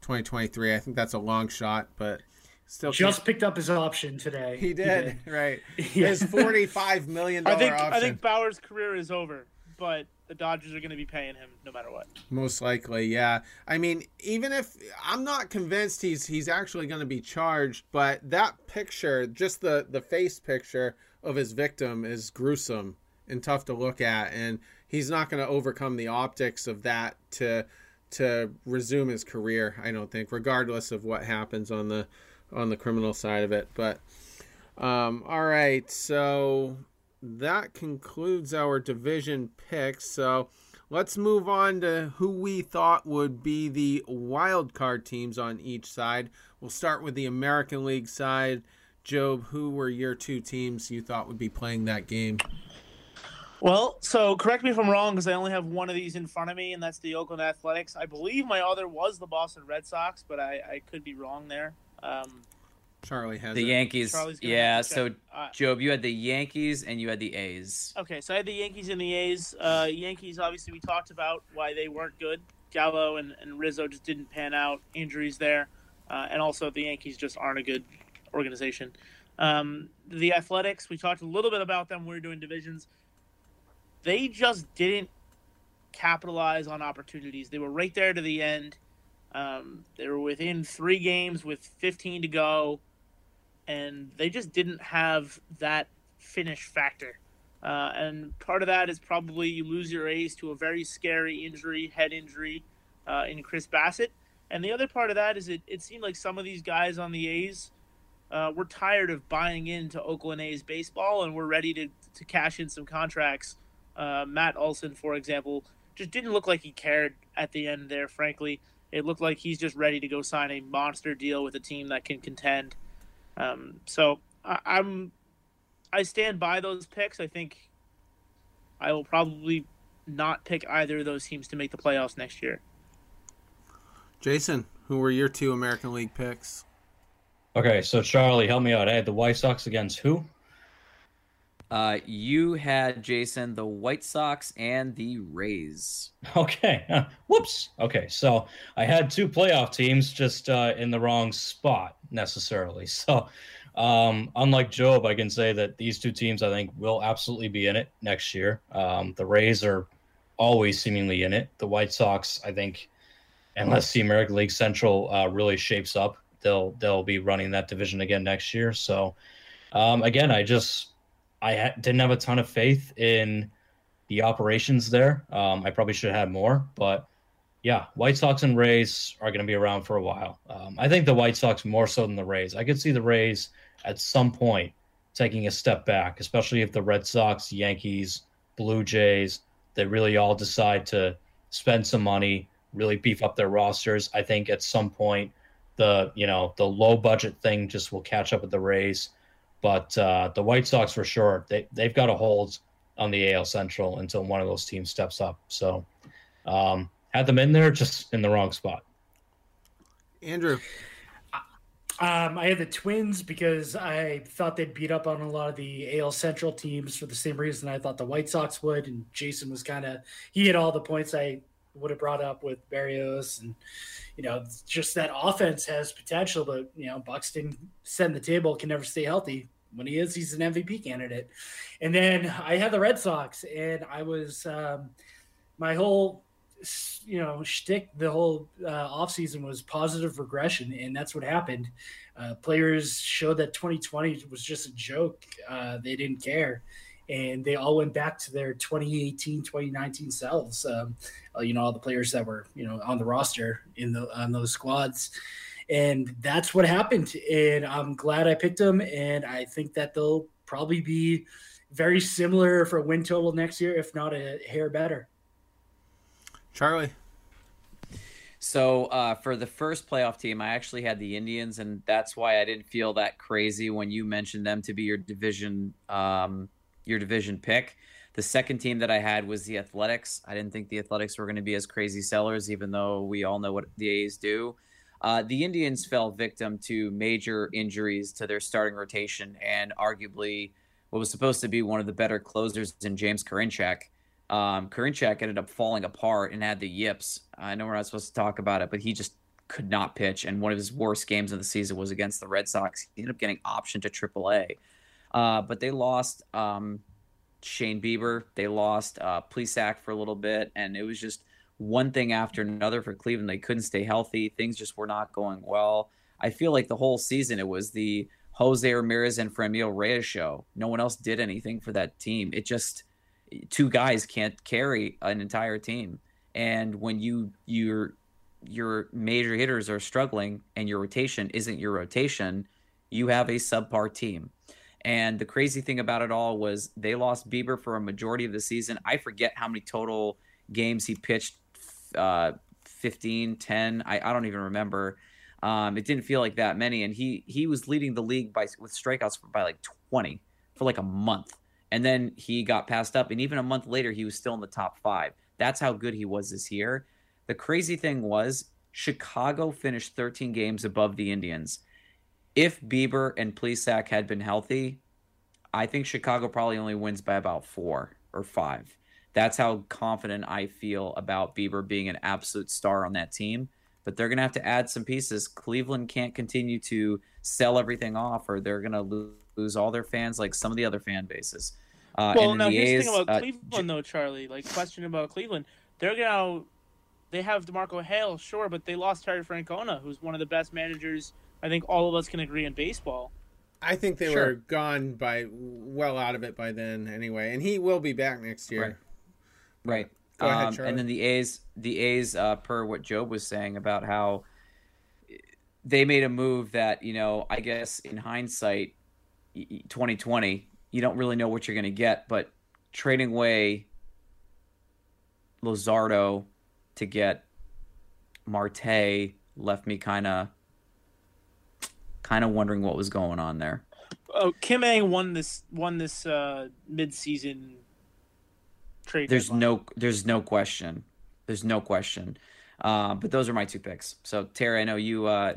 2023. I think that's a long shot, but still just picked up his option today. He did, he did. right? Yeah. His 45 million dollar I think option. I think Bauer's career is over, but the Dodgers are going to be paying him no matter what. Most likely, yeah. I mean, even if I'm not convinced he's he's actually going to be charged, but that picture, just the the face picture of his victim is gruesome and tough to look at and he's not going to overcome the optics of that to to resume his career, I don't think, regardless of what happens on the on the criminal side of it. But um all right, so that concludes our division picks. So let's move on to who we thought would be the wild card teams on each side. We'll start with the American League side. Job, who were your two teams you thought would be playing that game? Well, so correct me if I'm wrong because I only have one of these in front of me, and that's the Oakland Athletics. I believe my other was the Boston Red Sox, but I, I could be wrong there. Um, Charlie has the it. Yankees. Yeah, so uh, Job, you had the Yankees and you had the A's. Okay, so I had the Yankees and the A's. Uh, Yankees, obviously, we talked about why they weren't good. Gallo and, and Rizzo just didn't pan out. Injuries there, uh, and also the Yankees just aren't a good organization. Um, the Athletics, we talked a little bit about them. We were doing divisions. They just didn't capitalize on opportunities. They were right there to the end. Um, they were within three games with 15 to go and they just didn't have that finish factor. Uh, and part of that is probably you lose your ace to a very scary injury, head injury, uh, in Chris Bassitt. And the other part of that is it, it seemed like some of these guys on the A's uh, were tired of buying into Oakland A's baseball and were ready to, to cash in some contracts. Uh, Matt Olson, for example, just didn't look like he cared at the end there, frankly. It looked like he's just ready to go sign a monster deal with a team that can contend. Um, so I, I'm I stand by those picks. I think I will probably not pick either of those teams to make the playoffs next year. Jason, who were your two American League picks? Okay, so Charlie, help me out. I had the White Sox against who? Uh, you had Jason the White Sox and the Rays. Okay. Whoops. Okay, so I had two playoff teams just uh, in the wrong spot necessarily. So, um, unlike Job, I can say that these two teams I think will absolutely be in it next year. Um, the Rays are always seemingly in it. The White Sox, I think, unless the American League Central uh, really shapes up, they'll they'll be running that division again next year. So, um, again, I just I ha- didn't have a ton of faith in the operations there. Um, I probably should have had more, but yeah, White Sox and Rays are going to be around for a while. Um, I think the White Sox more so than the Rays. I could see the Rays at some point taking a step back, especially if the Red Sox, Yankees, Blue Jays, they really all decide to spend some money, really beef up their rosters. I think at some point the you know the low budget thing just will catch up with the Rays. But uh, the White Sox for sure, they they've got a hold on the AL Central until one of those teams steps up. So um, had them in there just in the wrong spot. Andrew. Um, I had the Twins because I thought they'd beat up on a lot of the AL Central teams for the same reason I thought the White Sox would. And Jason was kind of he had all the points I would have brought up with Berrios, and you know, just that offense has potential, but you know, Buxton setting the table can never stay healthy. When he is, he's an MVP candidate. And then I had the Red Sox, and I was um, my whole you know shtick the whole uh, offseason was positive regression and that's what happened uh, players showed that 2020 was just a joke uh, they didn't care and they all went back to their 2018 2019 selves um, uh, you know all the players that were you know on the roster in the on those squads and that's what happened and i'm glad i picked them and i think that they'll probably be very similar for a win total next year if not a hair better Charlie. So uh, for the first playoff team, I actually had the Indians, and that's why I didn't feel that crazy when you mentioned them to be your division, um, your division pick. The second team that I had was the Athletics. I didn't think the Athletics were going to be as crazy sellers, even though we all know what the A's do. Uh, the Indians fell victim to major injuries to their starting rotation, and arguably what was supposed to be one of the better closers in James Karinchak um, Karinchak ended up falling apart and had the yips. I know we're not supposed to talk about it, but he just could not pitch. And one of his worst games of the season was against the Red Sox. He ended up getting optioned to AAA. Uh, but they lost um, Shane Bieber. They lost uh, Plesac for a little bit. And it was just one thing after another for Cleveland. They couldn't stay healthy. Things just were not going well. I feel like the whole season it was the Jose Ramirez and Franmil Reyes show. No one else did anything for that team. It just – two guys can't carry an entire team. And when you your your major hitters are struggling and your rotation isn't your rotation, you have a subpar team. And the crazy thing about it all was they lost Bieber for a majority of the season. I forget how many total games he pitched uh, 15, 10. I, I don't even remember. Um, it didn't feel like that many. And he he was leading the league by with strikeouts by like 20 for like a month and then he got passed up and even a month later he was still in the top five that's how good he was this year the crazy thing was chicago finished 13 games above the indians if bieber and plesac had been healthy i think chicago probably only wins by about four or five that's how confident i feel about bieber being an absolute star on that team but they're going to have to add some pieces cleveland can't continue to sell everything off or they're going to lose all their fans like some of the other fan bases. Uh, well, now here's A's, the thing about uh, Cleveland, though, Charlie. Like, question about Cleveland. They're gonna, they have DeMarlo Hale, sure, but they lost Terry Francona, who's one of the best managers. I think all of us can agree in baseball. I think they sure. were gone by well out of it by then, anyway, and he will be back next year. Right. Right. Um, and then the A's, the A's, uh, per what Job was saying about how they made a move that you know, I guess in hindsight, 2020, you don't really know what you're going to get. But trading away Luzardo to get Marte left me kind of kind of wondering what was going on there. Oh, Kim-Ng won this won this uh, mid-season trade. There's deadline. no there's no question. There's no question. Uh, but those are my two picks. So Terry, I know you uh,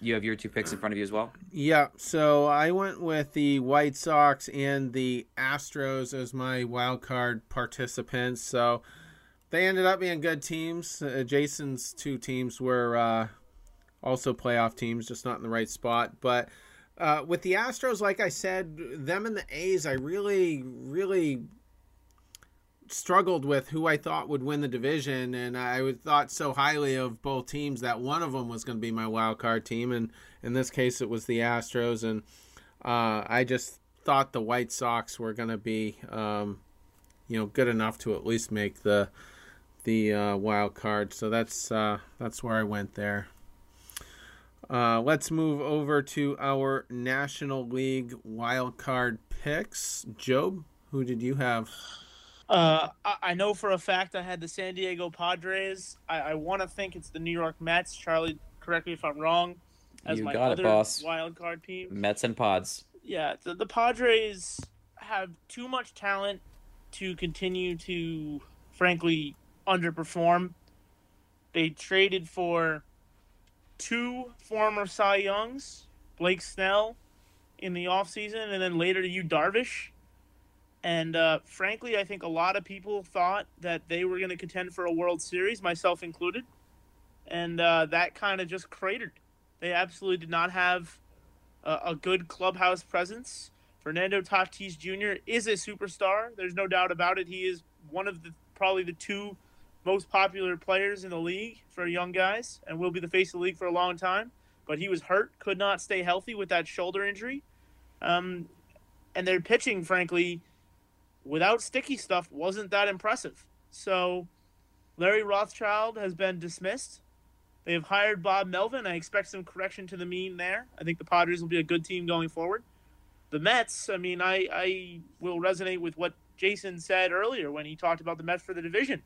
you have your two picks in front of you as well. Yeah, so I went with the White Sox and the Astros as my wild card participants. So they ended up being good teams. Uh, Jason's two teams were uh, also playoff teams, just not in the right spot. But uh, with the Astros, like I said, them and the A's, I really, really struggled with who I thought would win the division, and I thought so highly of both teams that one of them was going to be my wild card team, and in this case it was the Astros, and uh, I just thought the White Sox were going to be, um, you know, good enough to at least make the the uh, wild card. So that's uh, that's where I went there. Uh, let's move over to our National League wild card picks. Job, who did you have? Uh, I, know for a fact I had the San Diego Padres. I, I want to think it's the New York Mets. Charlie, correct me if I'm wrong. As you my got other it, boss. Wild card team. Mets and Pods. Yeah, the, the Padres have too much talent to continue to, frankly, underperform. They traded for two former Cy Youngs, Blake Snell, in the offseason, and then later Yu Darvish. And uh, frankly, I think a lot of people thought that they were going to contend for a World Series, myself included. And uh, that kind of just cratered. They absolutely did not have a, a, good clubhouse presence. Fernando Tatis Jr. is a superstar. There's no doubt about it. He is one of the probably the two most popular players in the league for young guys and will be the face of the league for a long time. But he was hurt, could not stay healthy with that shoulder injury. Um, and their pitching, frankly, without sticky stuff wasn't that impressive. So Larry Rothschild has been dismissed. They have hired Bob Melvin. I expect some correction to the mean there. I think the Padres will be a good team going forward. The Mets, I mean, I, I will resonate with what Jason said earlier when he talked about the Mets for the division.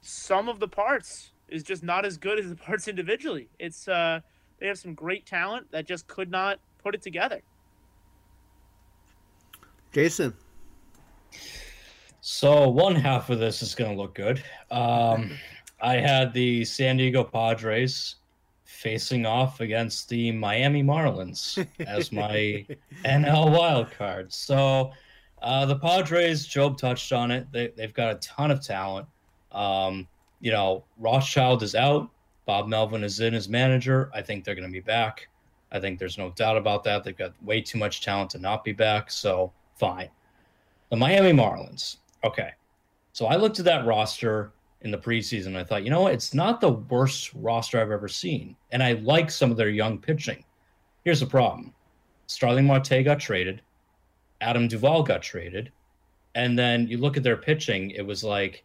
Some of the parts, is just not as good as the parts individually. It's uh, they have some great talent that just could not put it together. Jason. So one half of this is going to look good. Um, I had the San Diego Padres facing off against the Miami Marlins as my NL wild card. So uh, the Padres, Job touched on it. They, they've got a ton of talent. Um, you know, Rothschild is out. Bob Melvin is in as manager. I think they're going to be back. I think there's no doubt about that. They've got way too much talent to not be back. So fine. The Miami Marlins. Okay. So I looked at that roster in the preseason. I thought, you know what? It's not the worst roster I've ever seen. And I like some of their young pitching. Here's the problem Starling Marte got traded, Adam Duvall got traded. And then you look at their pitching, it was like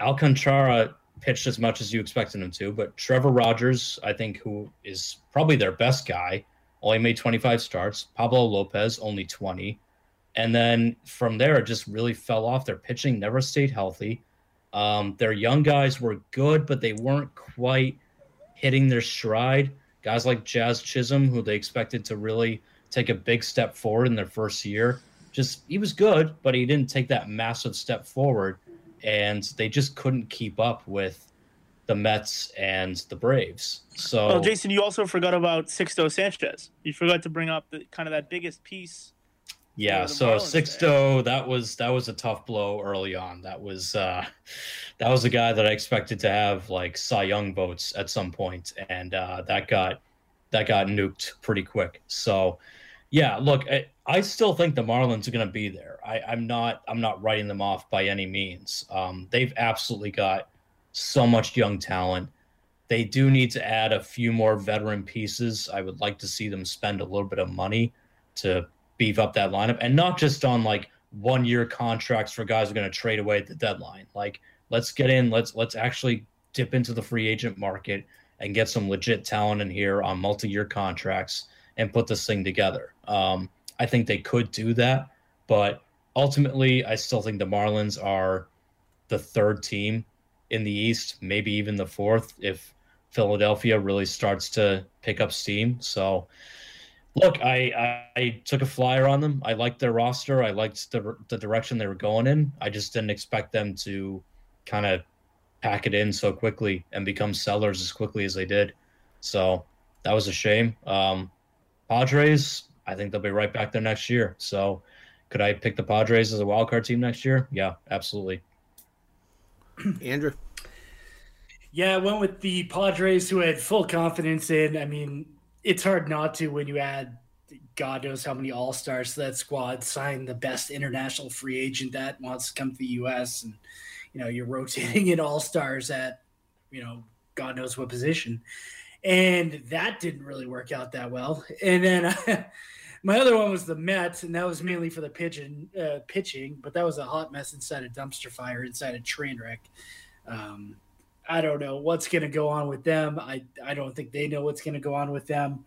Alcantara pitched as much as you expected him to, but Trevor Rogers, I think, who is probably their best guy, only made 25 starts. Pablo Lopez, only 20. And then from there, it just really fell off. Their pitching never stayed healthy. Um, their young guys were good, but they weren't quite hitting their stride. Guys like Jazz Chisholm, who they expected to really take a big step forward in their first year, just he was good, but he didn't take that massive step forward. And they just couldn't keep up with the Mets and the Braves. So, well, Jason, you also forgot about Sixto Sanchez. You forgot to bring up the kind of that biggest piece yeah, so Sixto, that was that was a tough blow early on. That was uh that was a guy that I expected to have like Cy Young votes at some point, and uh that got that got nuked pretty quick. So yeah, look, I, I still think the Marlins are gonna be there. I, I'm not I'm not writing them off by any means. Um they've absolutely got so much young talent. They do need to add a few more veteran pieces. I would like to see them spend a little bit of money to beef up that lineup and not just on like one year contracts for guys who are going to trade away at the deadline. Like let's get in, let's let's actually dip into the free agent market and get some legit talent in here on multi-year contracts and put this thing together. Um, I think they could do that, but ultimately, I still think the Marlins are the third team in the East, maybe even the fourth if Philadelphia really starts to pick up steam. So Look, I, I, I took a flyer on them. I liked their roster. I liked the the direction they were going in. I just didn't expect them to kind of pack it in so quickly and become sellers as quickly as they did. So that was a shame. Um, Padres, I think they'll be right back there next year. So could I pick the Padres as a wild card team next year? Yeah, absolutely. Andrew. Yeah, I went with the Padres who had full confidence in. I mean, it's hard not to when you add God knows how many all stars to that squad, sign the best international free agent that wants to come to the U.S. and you know you're rotating in all stars at you know God knows what position, and that didn't really work out that well. And then my other one was the Mets, and that was mainly for the pitching, uh, pitching, but that was a hot mess inside a dumpster fire, inside a train wreck. Um, I don't know what's going to go on with them. I I don't think they know what's going to go on with them.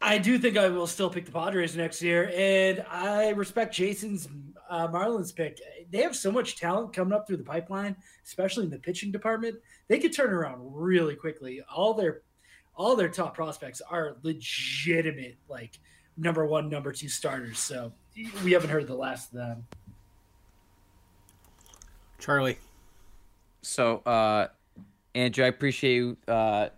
I do think I will still pick the Padres next year, and I respect Jason's uh, Marlins pick. They have so much talent coming up through the pipeline, especially in the pitching department. They could turn around really quickly. All their all their top prospects are legitimate, like number one, number two starters. So we haven't heard the last of them. Charlie so uh Andrew, I appreciate you uh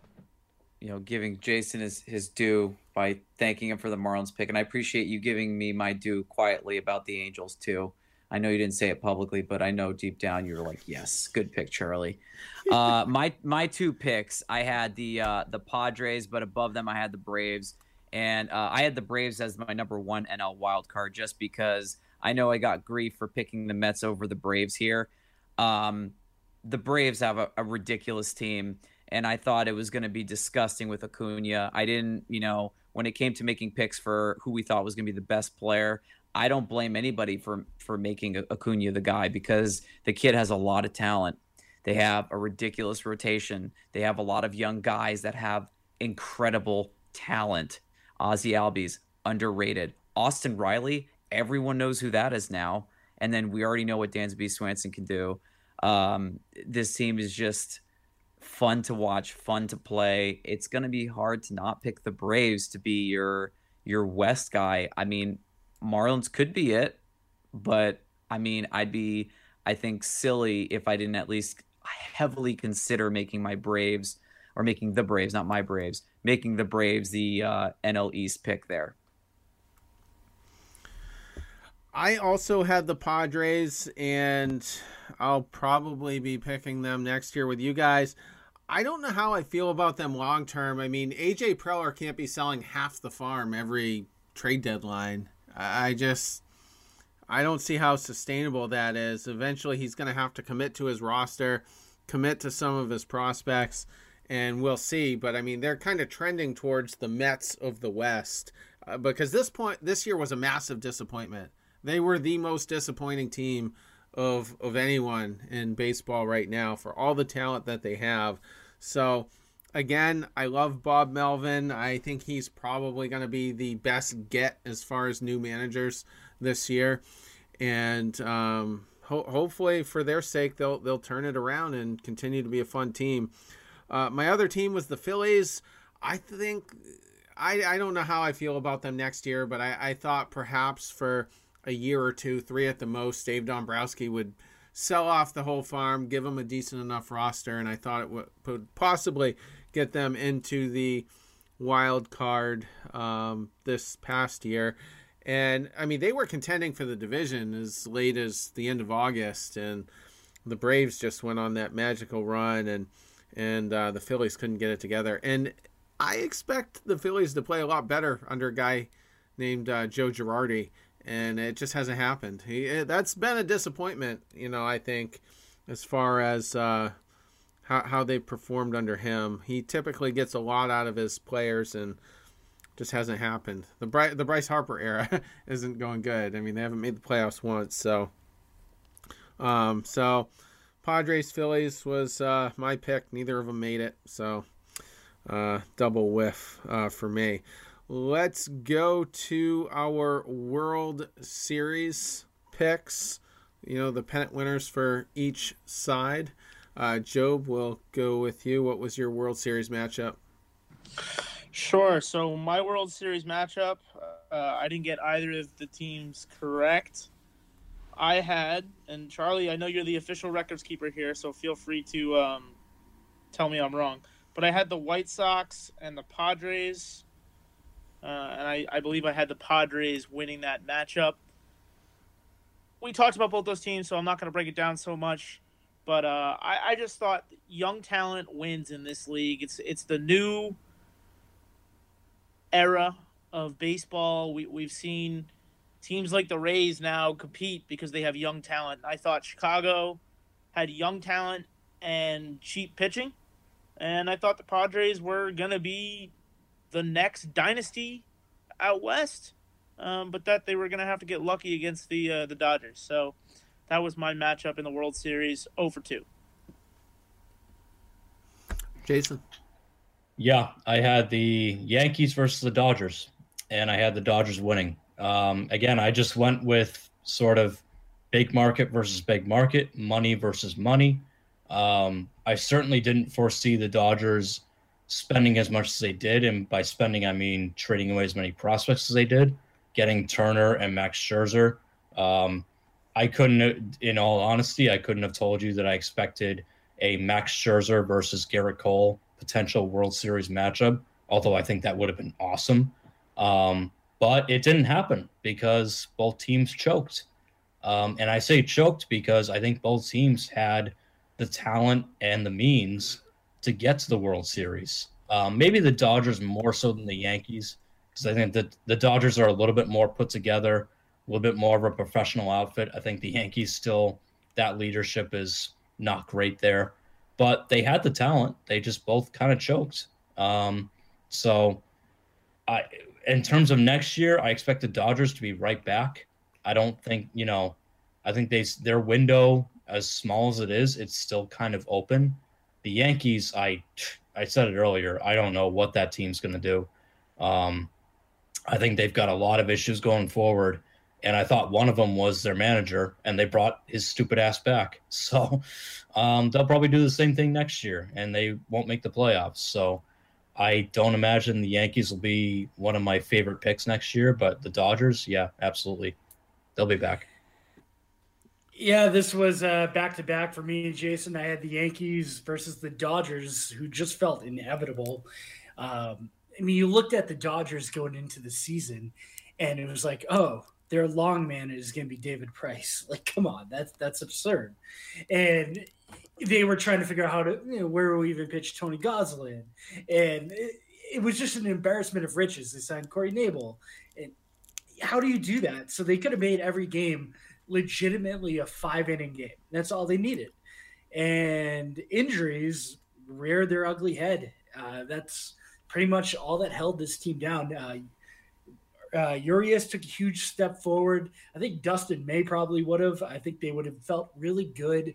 you know giving Jason his his due by thanking him for the Marlins pick, and I appreciate you giving me my due quietly about the Angels too. I know you didn't say it publicly, but I know deep down you were like, "Yes, good pick, Charlie." Uh, my my two picks, I had the uh, the Padres, but above them I had the Braves, and uh, I had the Braves as my number one NL wild card just because I know I got grief for picking the Mets over the Braves here. Um, the Braves have a, a ridiculous team, and I thought it was going to be disgusting with Acuna. I didn't, you know, when it came to making picks for who we thought was going to be the best player, I don't blame anybody for for making Acuna the guy because the kid has a lot of talent. They have a ridiculous rotation. They have a lot of young guys that have incredible talent. Ozzie Albies underrated. Austin Riley, everyone knows who that is now. And then we already know what Dansby Swanson can do. Um, this team is just fun to watch, fun to play. It's going to be hard to not pick the Braves to be your your West guy. I mean, Marlins could be it, but I mean, I'd be I think silly if I didn't at least heavily consider making my Braves or making the Braves, not my Braves, making the Braves the uh, NL East pick there. I also had the Padres, and I'll probably be picking them next year with you guys. I don't know how I feel about them long term. I mean, AJ Preller can't be selling half the farm every trade deadline. I just, I don't see how sustainable that is. Eventually, he's going to have to commit to his roster, commit to some of his prospects, and we'll see. But I mean, they're kind of trending towards the Mets of the West uh, because this point, this year was a massive disappointment. They were the most disappointing team of of anyone in baseball right now for all the talent that they have. So again, I love Bob Melvin. I think he's probably going to be the best get as far as new managers this year, and um, ho- hopefully for their sake they'll they'll turn it around and continue to be a fun team. Uh, my other team was the Phillies. I think I I don't know how I feel about them next year, but I, I thought perhaps for a year or two, three at the most, Dave Dombrowski would sell off the whole farm, give them a decent enough roster, and I thought it would, would possibly get them into the wild card um, this past year. And I mean, they were contending for the division as late as the end of August, and the Braves just went on that magical run, and and uh, the Phillies couldn't get it together. And I expect the Phillies to play a lot better under a guy named uh, Joe Girardi and it just hasn't happened. He eh, that's been a disappointment, you know. I think as far as uh, how how they performed under him, he typically gets a lot out of his players, and just hasn't happened. The Bry- the Bryce Harper era isn't going good. I mean, they haven't made the playoffs once, so um, so Padres Phillies was uh, my pick. Neither of them made it, so uh, double whiff uh, for me. Let's go to our World Series picks. You know, the pennant winners for each side. Uh, Job, we'll go with you. What was your World Series matchup? Sure. So, my World Series matchup, uh, I didn't get either of the teams correct. I had, and Charlie, I know you're the official records keeper here, so feel free to um, tell me I'm wrong. But I had the White Sox and the Padres uh, and I, I believe I had the Padres winning that matchup. We talked about both those teams, so I'm not going to break it down so much. But uh, I, I just thought young talent wins in this league. It's it's the new era of baseball. We we've seen teams like the Rays now compete because they have young talent. I thought Chicago had young talent and cheap pitching, and I thought the Padres were gonna be the next dynasty out west, um, but that they were to have to get lucky against the uh, the Dodgers. So that was my matchup in the World Series, over two. Jason. Yeah, I had the Yankees versus the Dodgers, and I had the Dodgers winning. Um, again, I just went with sort of big market versus big market, money versus money. Um, I certainly didn't foresee the Dodgers spending as much as they did, and by spending I mean trading away as many prospects as they did, getting Turner and Max Scherzer. Um, I couldn't, in all honesty, I couldn't have told you that I expected a Max Scherzer versus Gerrit Cole potential World Series matchup. Although I think that would have been awesome, um, but it didn't happen because both teams choked. Um, and I say choked because I think both teams had the talent and the means to get to the World Series. Um, maybe the Dodgers more so than the Yankees, because I think that the Dodgers are a little bit more put together, a little bit more of a professional outfit. I think the Yankees still that leadership is not great there, but they had the talent. They just both kind of choked. Um, so, I in terms of next year, I expect the Dodgers to be right back. I don't think you know. I think they their window, as small as it is, it's still kind of open the Yankees, I I said it earlier. I don't know what that team's going to do. Um, I think they've got a lot of issues going forward, and I thought one of them was their manager, and they brought his stupid ass back. So um, they'll probably do the same thing next year, and they won't make the playoffs. So I don't imagine the Yankees will be one of my favorite picks next year, but the Dodgers, yeah, absolutely, they'll be back. Yeah, this was back to back for me and Jason. I had the Yankees versus the Dodgers, who just felt inevitable. Um, I mean, you looked at the Dodgers going into the season, and it was like, oh, their long man is going to be David Price. Like, come on, that's that's absurd. And they were trying to figure out how to, you know, where we even pitch Tony Gonsolin, and it, it, was just an embarrassment of riches. They signed Corey Knebel, and how do you do that? So they could have made every game legitimately a five inning game. That's all they needed, and injuries reared their ugly head. Uh, that's pretty much all that held this team down. Uh, uh, Urias took a huge step forward. I think Dustin May probably would have. I think they would have felt really good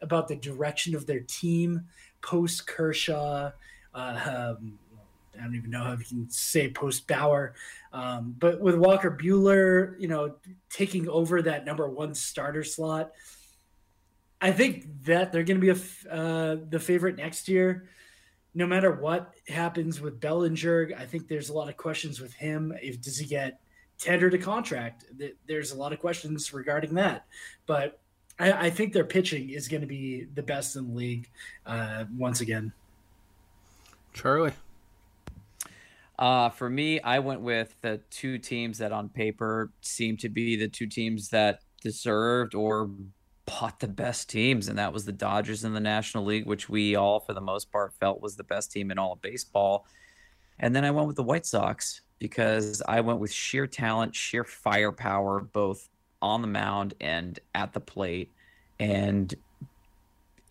about the direction of their team post Kershaw. Uh, um, I don't even know if you can say post Bauer, um, but with Walker Buehler, you know, taking over that number one starter slot, I think that they're going to be a, uh, the favorite next year no matter what happens with Bellinger, I think there's a lot of questions with him. If does he get tendered a contract? There's a lot of questions regarding that. But I, I think their pitching is going to be the best in the league uh, once again. Charlie. Uh, for me, I went with the two teams that on paper seem to be the two teams that deserved or bought the best teams, and that was the Dodgers in the National League, which we all, for the most part, felt was the best team in all of baseball. And then I went with the White Sox because I went with sheer talent, sheer firepower, both on the mound and at the plate. And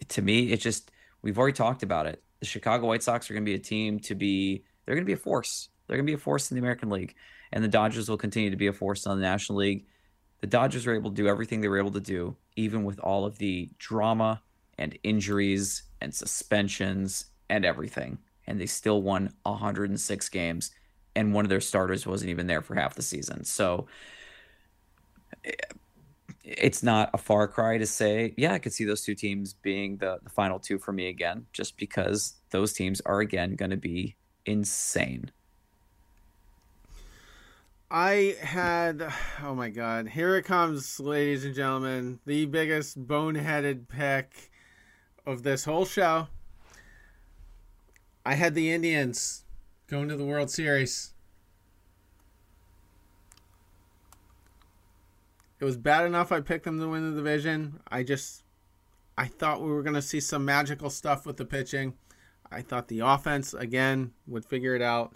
to me, it just, we've already talked about it. The Chicago White Sox are going to be a team to be, they're going to be a force. They're going to be a force in the American League. And the Dodgers will continue to be a force on the National League the Dodgers were able to do everything they were able to do, even with all of the drama and injuries and suspensions and everything. And they still won 106 games, and one of their starters wasn't even there for half the season. So it's not a far cry to say, yeah, I could see those two teams being the, the final two for me again, just because those teams are again going to be insane. I had, oh my God, here it comes, ladies and gentlemen, the biggest boneheaded pick of this whole show. I had the Indians going to the World Series. It was bad enough I picked them to win the division. I just, I thought we were going to see some magical stuff with the pitching. I thought the offense, again, would figure it out.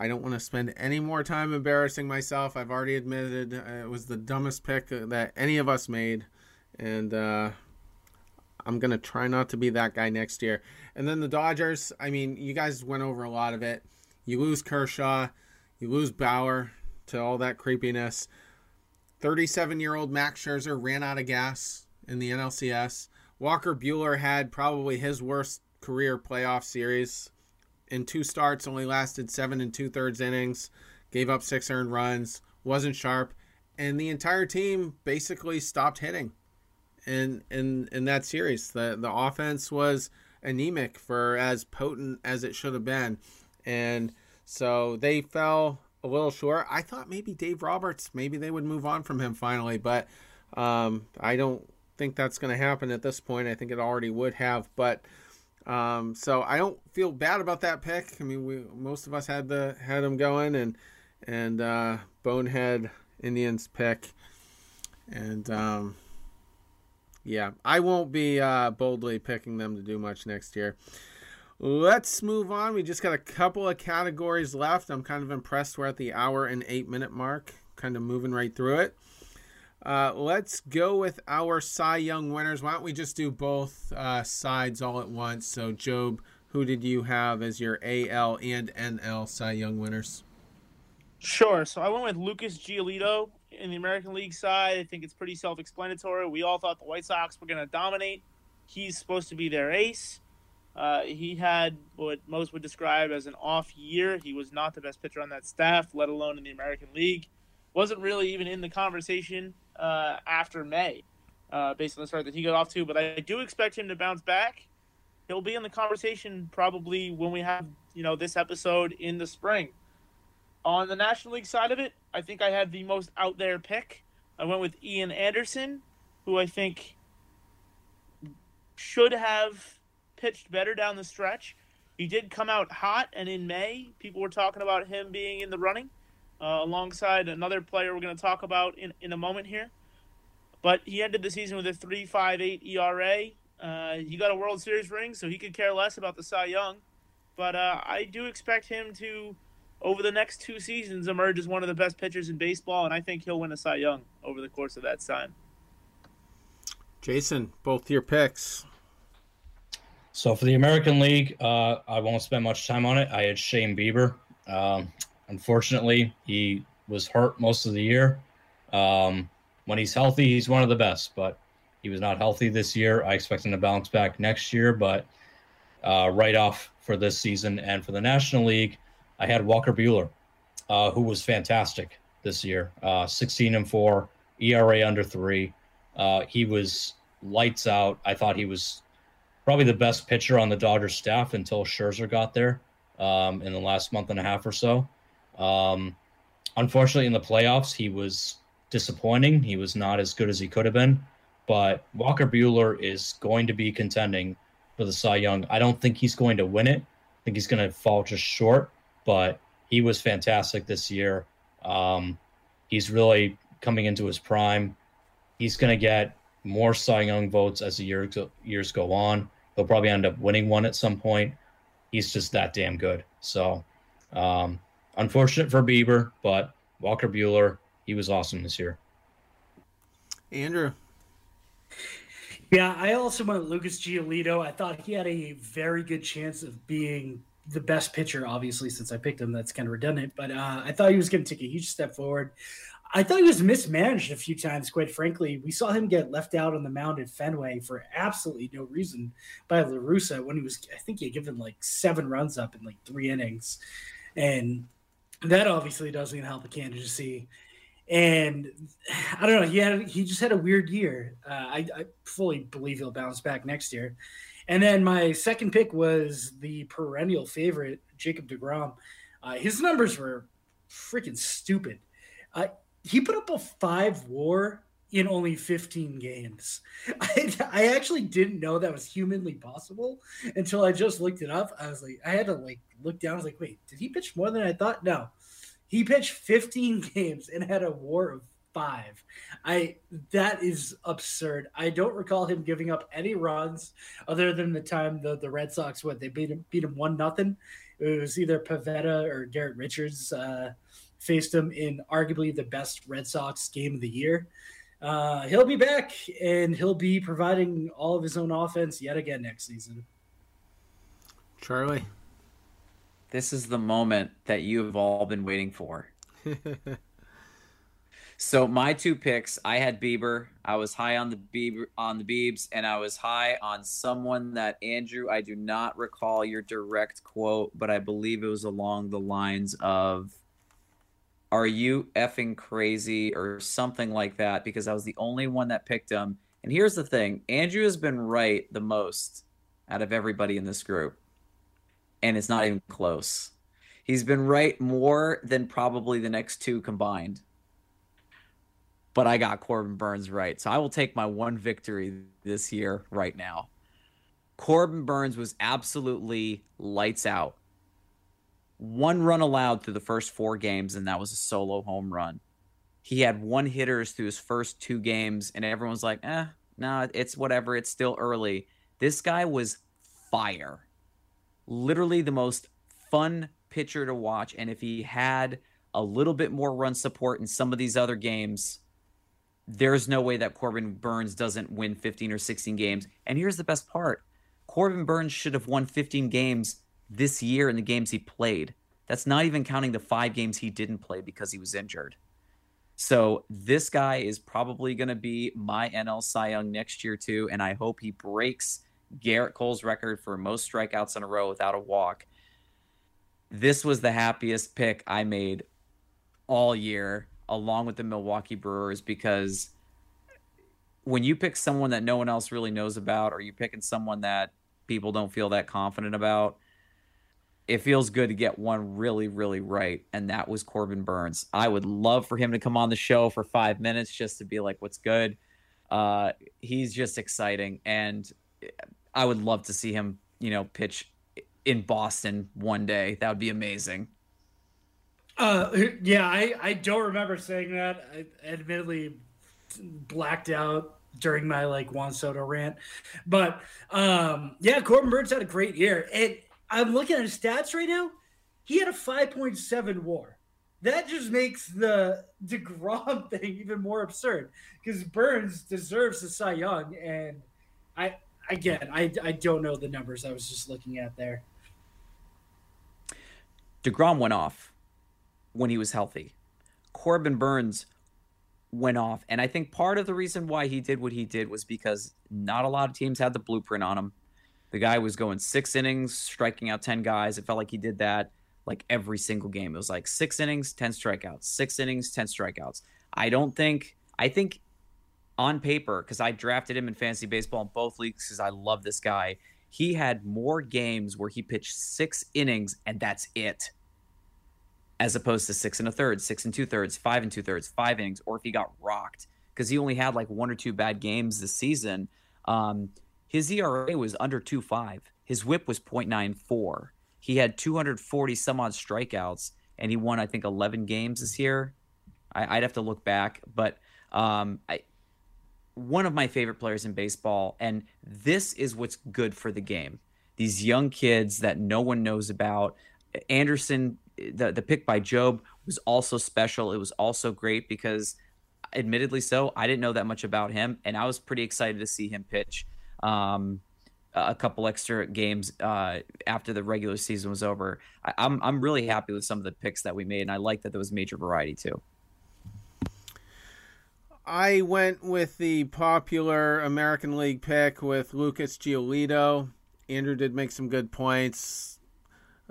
I don't want to spend any more time embarrassing myself. I've already admitted uh, it was the dumbest pick that any of us made, and uh, I'm gonna try not to be that guy next year. And then the Dodgers. I mean, you guys went over a lot of it. You lose Kershaw, you lose Bauer to all that creepiness. 37 year old Max Scherzer ran out of gas in the NLCS. Walker Buehler had probably his worst career playoff series in two starts, only lasted seven and two thirds innings, gave up six earned runs, wasn't sharp, and the entire team basically stopped hitting. In in in that series, the the offense was anemic for as potent as it should have been, and so they fell a little short. I thought maybe Dave Roberts, maybe they would move on from him finally, but um, I don't think that's going to happen at this point. I think it already would have, but um, so I don't feel bad about that pick. I mean, we most of us had the had them going, and and uh, Bonehead Indians pick, and um, yeah, I won't be uh, boldly picking them to do much next year. Let's move on. We just got a couple of categories left. I'm kind of impressed. We're at the hour and eight minute mark, kind of moving right through it. Uh, let's go with our Cy Young winners. Why don't we just do both uh, sides all at once? So, Job, who did you have as your AL and NL Cy Young winners? Sure. So I went with Lucas Giolito in the American League side. I think it's pretty self-explanatory. We all thought the White Sox were going to dominate. He's supposed to be their ace. Uh, he had what most would describe as an off year. He was not the best pitcher on that staff, let alone in the American League. Wasn't really even in the conversation uh, after May, uh, based on the start that he got off to. But I do expect him to bounce back. He'll be in the conversation probably when we have you know this episode in the spring. On the National League side of it, I think I had the most out there pick. I went with Ian Anderson, who I think should have pitched better down the stretch. He did come out hot, and in May, people were talking about him being in the running uh, alongside another player we're going to talk about in, in a moment here. But he ended the season with a 3.58 ERA. Uh, he got a World Series ring, so he could care less about the Cy Young. But uh, I do expect him to, over the next two seasons, emerge as one of the best pitchers in baseball, and I think he'll win a Cy Young over the course of that time. Jason, both your picks. So for the American League, uh, I won't spend much time on it. I had Shane Bieber. Um, unfortunately, he was hurt most of the year. Um, when he's healthy, he's one of the best, but he was not healthy this year. I expect him to bounce back next year, but uh, right off for this season and for the National League, I had Walker Buehler, uh, who was fantastic this year. Uh, 16 and four, ERA under three. Uh, he was lights out. I thought he was probably the best pitcher on the Dodgers staff until Scherzer got there um, in the last month and a half or so. Um, unfortunately, in the playoffs, he was disappointing. He was not as good as he could have been. But Walker Buehler is going to be contending for the Cy Young. I don't think he's going to win it. I think he's going to fall just short. But he was fantastic this year. Um, he's really coming into his prime. He's going to get more Cy Young votes as the year, years go on. He'll probably end up winning one at some point. He's just that damn good. So, um, unfortunate for Bieber, but Walker Buehler, he was awesome this year. Andrew. Yeah, I also went Lucas Giolito. I thought he had a very good chance of being the best pitcher, obviously, since I picked him. That's kind of redundant, but uh, I thought he was going to take a huge step forward. I thought he was mismanaged a few times, quite frankly. We saw him get left out on the mound at Fenway for absolutely no reason by La Russa when he was, I think he had given like seven runs up in like three innings. And that obviously doesn't help the candidacy. And I don't know, he had he just had a weird year. Uh, I, I fully believe he'll bounce back next year. And then my second pick was the perennial favorite, Jacob DeGrom. Uh, his numbers were freaking stupid. Uh, he put up a five war in only 15 games. I, I actually didn't know that was humanly possible until I just looked it up. I was like, I had to like look down. I was like, wait, did he pitch more than I thought? No, he pitched 15 games and had a war of five. I that is absurd. I don't recall him giving up any runs other than the time the, the Red Sox what they beat him beat him one nothing. It was either Pivetta or Garrett Richards. Uh, faced him in arguably the best Red Sox game of the year. Uh, he'll be back and he'll be providing all of his own offense yet again next season. Charlie. This is the moment that you have all been waiting for. so my two picks, I had Bieber. I was high on the Bieber on the Biebs, and I was high on someone that Andrew. I do not recall your direct quote, but I believe it was along the lines of are you effing crazy or something like that because I was the only one that picked him. And here's the thing Andrew has been right the most out of everybody in this group, and it's not even close. He's been right more than probably the next two combined. But I got Corbin Burnes right. So I will take my one victory this year right now. Corbin Burnes was absolutely lights out one run allowed through the first four games, and that was a solo home run. He had one hitters through his first two games, and everyone's like, eh, no, it's whatever. It's still early. This guy was fire. Literally the most fun pitcher to watch. And if he had a little bit more run support in some of these other games, there's no way that Corbin Burnes doesn't win 15 or 16 games. And here's the best part Corbin Burnes should have won 15 games this year in the games he played. That's not even counting the five games he didn't play because he was injured. So this guy is probably going to be my NL Cy Young next year too, and I hope he breaks Gerrit Cole's record for most strikeouts in a row without a walk. This was the happiest pick I made all year. along with the Milwaukee Brewers because when you pick someone that no one else really knows about, or you're picking someone that people don't feel that confident about, it feels good to get one really, really right. And that was Corbin Burnes. I would love for him to come on the show for five minutes just to be like, what's good. Uh, he's just exciting. And I would love to see him, you know, pitch in Boston one day. That would be amazing. Uh, yeah, I, I don't remember saying that. I admittedly blacked out during my like Juan Soto rant, but um, yeah, Corbin Burnes had a great year. And I'm looking at his stats right now. He had a 5.7 WAR. That just makes the Degrom thing even more absurd because Burnes deserves the Cy Young, and I again I I don't know the numbers I was just looking at there. Degrom went off when he was healthy. Corbin Burnes went off. And I think part of the reason why he did what he did was because not a lot of teams had the blueprint on him. The guy was going six innings, striking out 10 guys. It felt like he did that like every single game. It was like six innings, 10 strikeouts, six innings, 10 strikeouts. I don't think, I think on paper, because I drafted him in fantasy baseball in both leagues because I love this guy, he had more games where he pitched six innings and that's it as opposed to six and a third, six and two thirds, five and two thirds, five innings, or if he got rocked because he only had like one or two bad games this season. Um, his ERA was under two five. His WHIP was 0.94. He had 240 some odd strikeouts, and he won I think 11 games this year. I, would have to look back, but um, I, one of my favorite players in baseball, and this is what's good for the game. These young kids that no one knows about. Anderson the the pick by Job was also special. It was also great because, admittedly, so I didn't know that much about him, and I was pretty excited to see him pitch um, a couple extra games uh, after the regular season was over. I, I'm I'm really happy with some of the picks that we made, and I like that there was major variety too. I went with the popular American League pick with Lucas Giolito. Andrew did make some good points.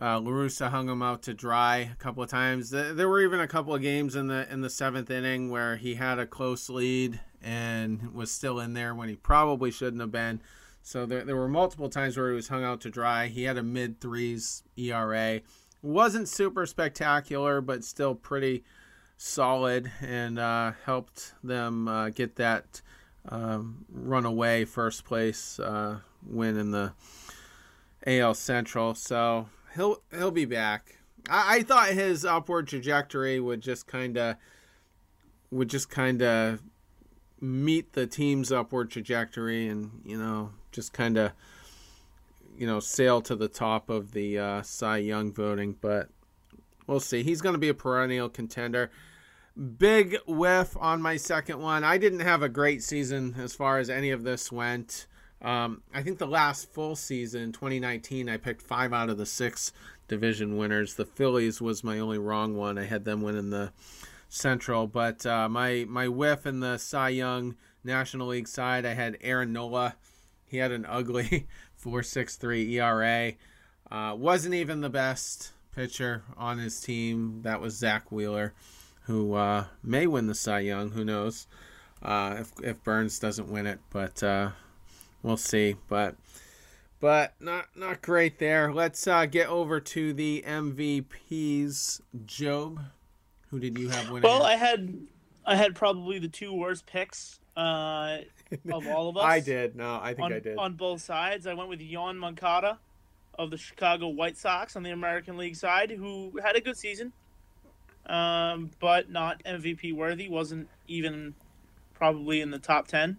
Uh, La Russa hung him out to dry a couple of times. There were even a couple of games in the in the seventh inning where he had a close lead and was still in there when he probably shouldn't have been. So there, there were multiple times where he was hung out to dry. He had a mid threes ERA. wasn't super spectacular, but still pretty solid and uh, helped them uh, get that um, runaway first place uh, win in the AL Central. So he'll he'll be back. I, I thought his upward trajectory would just kind of would just kind of meet the team's upward trajectory, and you know, just kind of you know sail to the top of the uh, Cy Young voting. But we'll see. He's going to be a perennial contender. Big whiff on my second one. I didn't have a great season as far as any of this went. Um, I think the last full season, 2019, I picked five out of the six division winners. The Phillies was my only wrong one. I had them winning the Central, but uh, my my whiff in the Cy Young National League side, I had Aaron Nola. He had an ugly 4.63 ERA. Uh, wasn't even the best pitcher on his team. That was Zack Wheeler, who uh, may win the Cy Young. Who knows? Uh, if if Burnes doesn't win it, but uh, we'll see. But but not not great there. Let's uh, get over to the MVPs. Job, who did you have winning? Well, I had I had probably the two worst picks uh, of all of us. I did. No, I think on, I did. On both sides, I went with Yon Moncada of the Chicago White Sox on the American League side, who had a good season, um, but not MVP worthy. wasn't even probably in the top ten.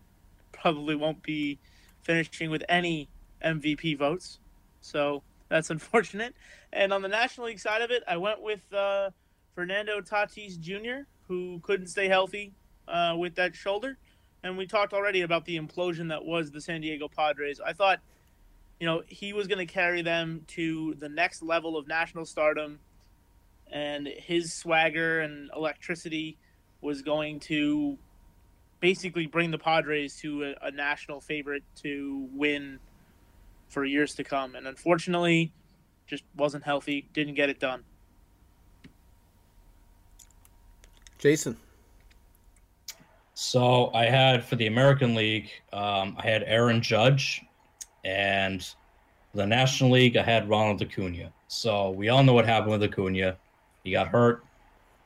Probably won't be finishing with any MVP votes. So that's unfortunate. And on the National League side of it, I went with uh, Fernando Tatis Jr., who couldn't stay healthy uh, with that shoulder. And we talked already about the implosion that was the San Diego Padres. I thought, you know, he was going to carry them to the next level of national stardom. And his swagger and electricity was going to basically bring the Padres to a, a national favorite to win for years to come. And unfortunately, just wasn't healthy, didn't get it done. Jason. So I had for the American League, um, I had Aaron Judge, and the National League, I had Ronald Acuna. So we all know what happened with Acuna. He got hurt,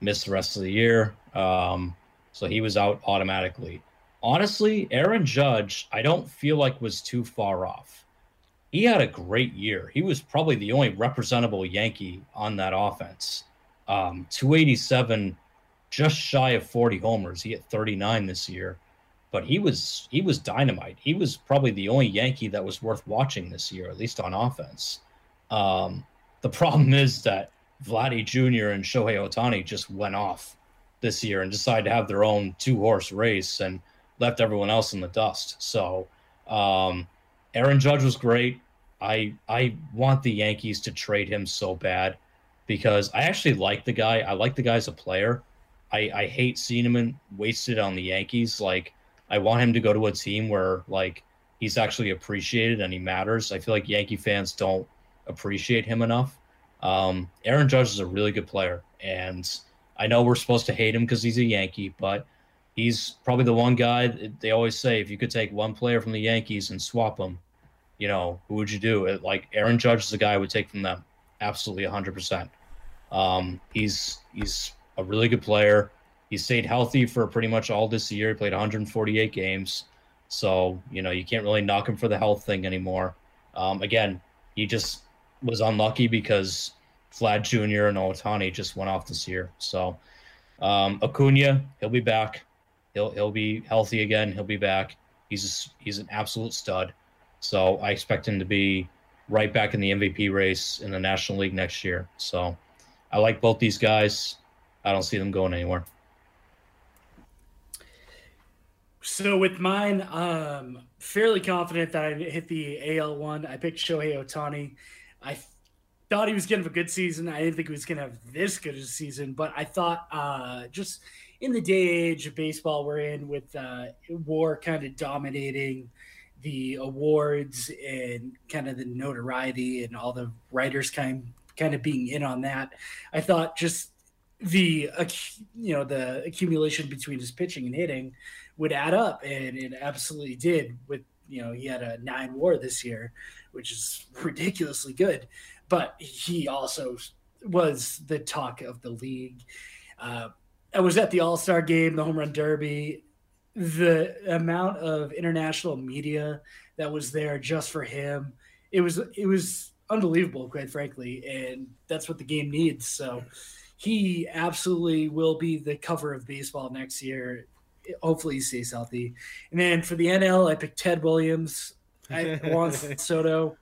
missed the rest of the year. Um, so he was out automatically. Honestly, Aaron Judge, I don't feel like was too far off. He had a great year. He was probably the only representable Yankee on that offense. Um, 287, just shy of 40 homers. He hit 39 this year, but he was he was dynamite. He was probably the only Yankee that was worth watching this year, at least on offense. Um, the problem is that Vladdy Jr. and Shohei Ohtani just went off this year and decided to have their own two horse race and left everyone else in the dust. So um, Aaron Judge was great. I I want the Yankees to trade him so bad because I actually like the guy. I like the guy as a player. I, I hate seeing him wasted on the Yankees. Like I want him to go to a team where like he's actually appreciated and he matters. I feel like Yankee fans don't appreciate him enough. Um, Aaron Judge is a really good player, and I know we're supposed to hate him because he's a Yankee, but he's probably the one guy they always say if you could take one player from the Yankees and swap him, you know, who would you do? It, like Aaron Judge is the guy I would take from them. Absolutely 100%. Um, he's he's a really good player. He stayed healthy for pretty much all this year. He played 148 games. So, you know, you can't really knock him for the health thing anymore. Um, again, he just was unlucky because Vlad Jr. and Ohtani just went off this year. So um, Acuna, he'll be back. He'll he'll be healthy again. He'll be back. He's a, he's an absolute stud. So I expect him to be right back in the MVP race in the National League next year. So I like both these guys. I don't see them going anywhere. So with mine, um, fairly confident that I hit the AL one. I picked Shohei Ohtani. I thought he was going to have a good season. I didn't think he was going to have this good a season, but I thought uh, just in the day age of baseball we're in, with uh, war kind of dominating the awards and kind of the notoriety and all the writers kind kind of being in on that, I thought just the you know the accumulation between his pitching and hitting would add up, and it absolutely did. With you know he had a nine WAR this year, which is ridiculously good but he also was the talk of the league. Uh, I was at the All Star game, the Home Run Derby. The amount of international media that was there just for him, it was it was unbelievable, quite frankly, and that's what the game needs. So he absolutely will be the cover of baseball next year. Hopefully, he stays healthy. And then for the NL, I picked Ted Williams. I Juan Soto.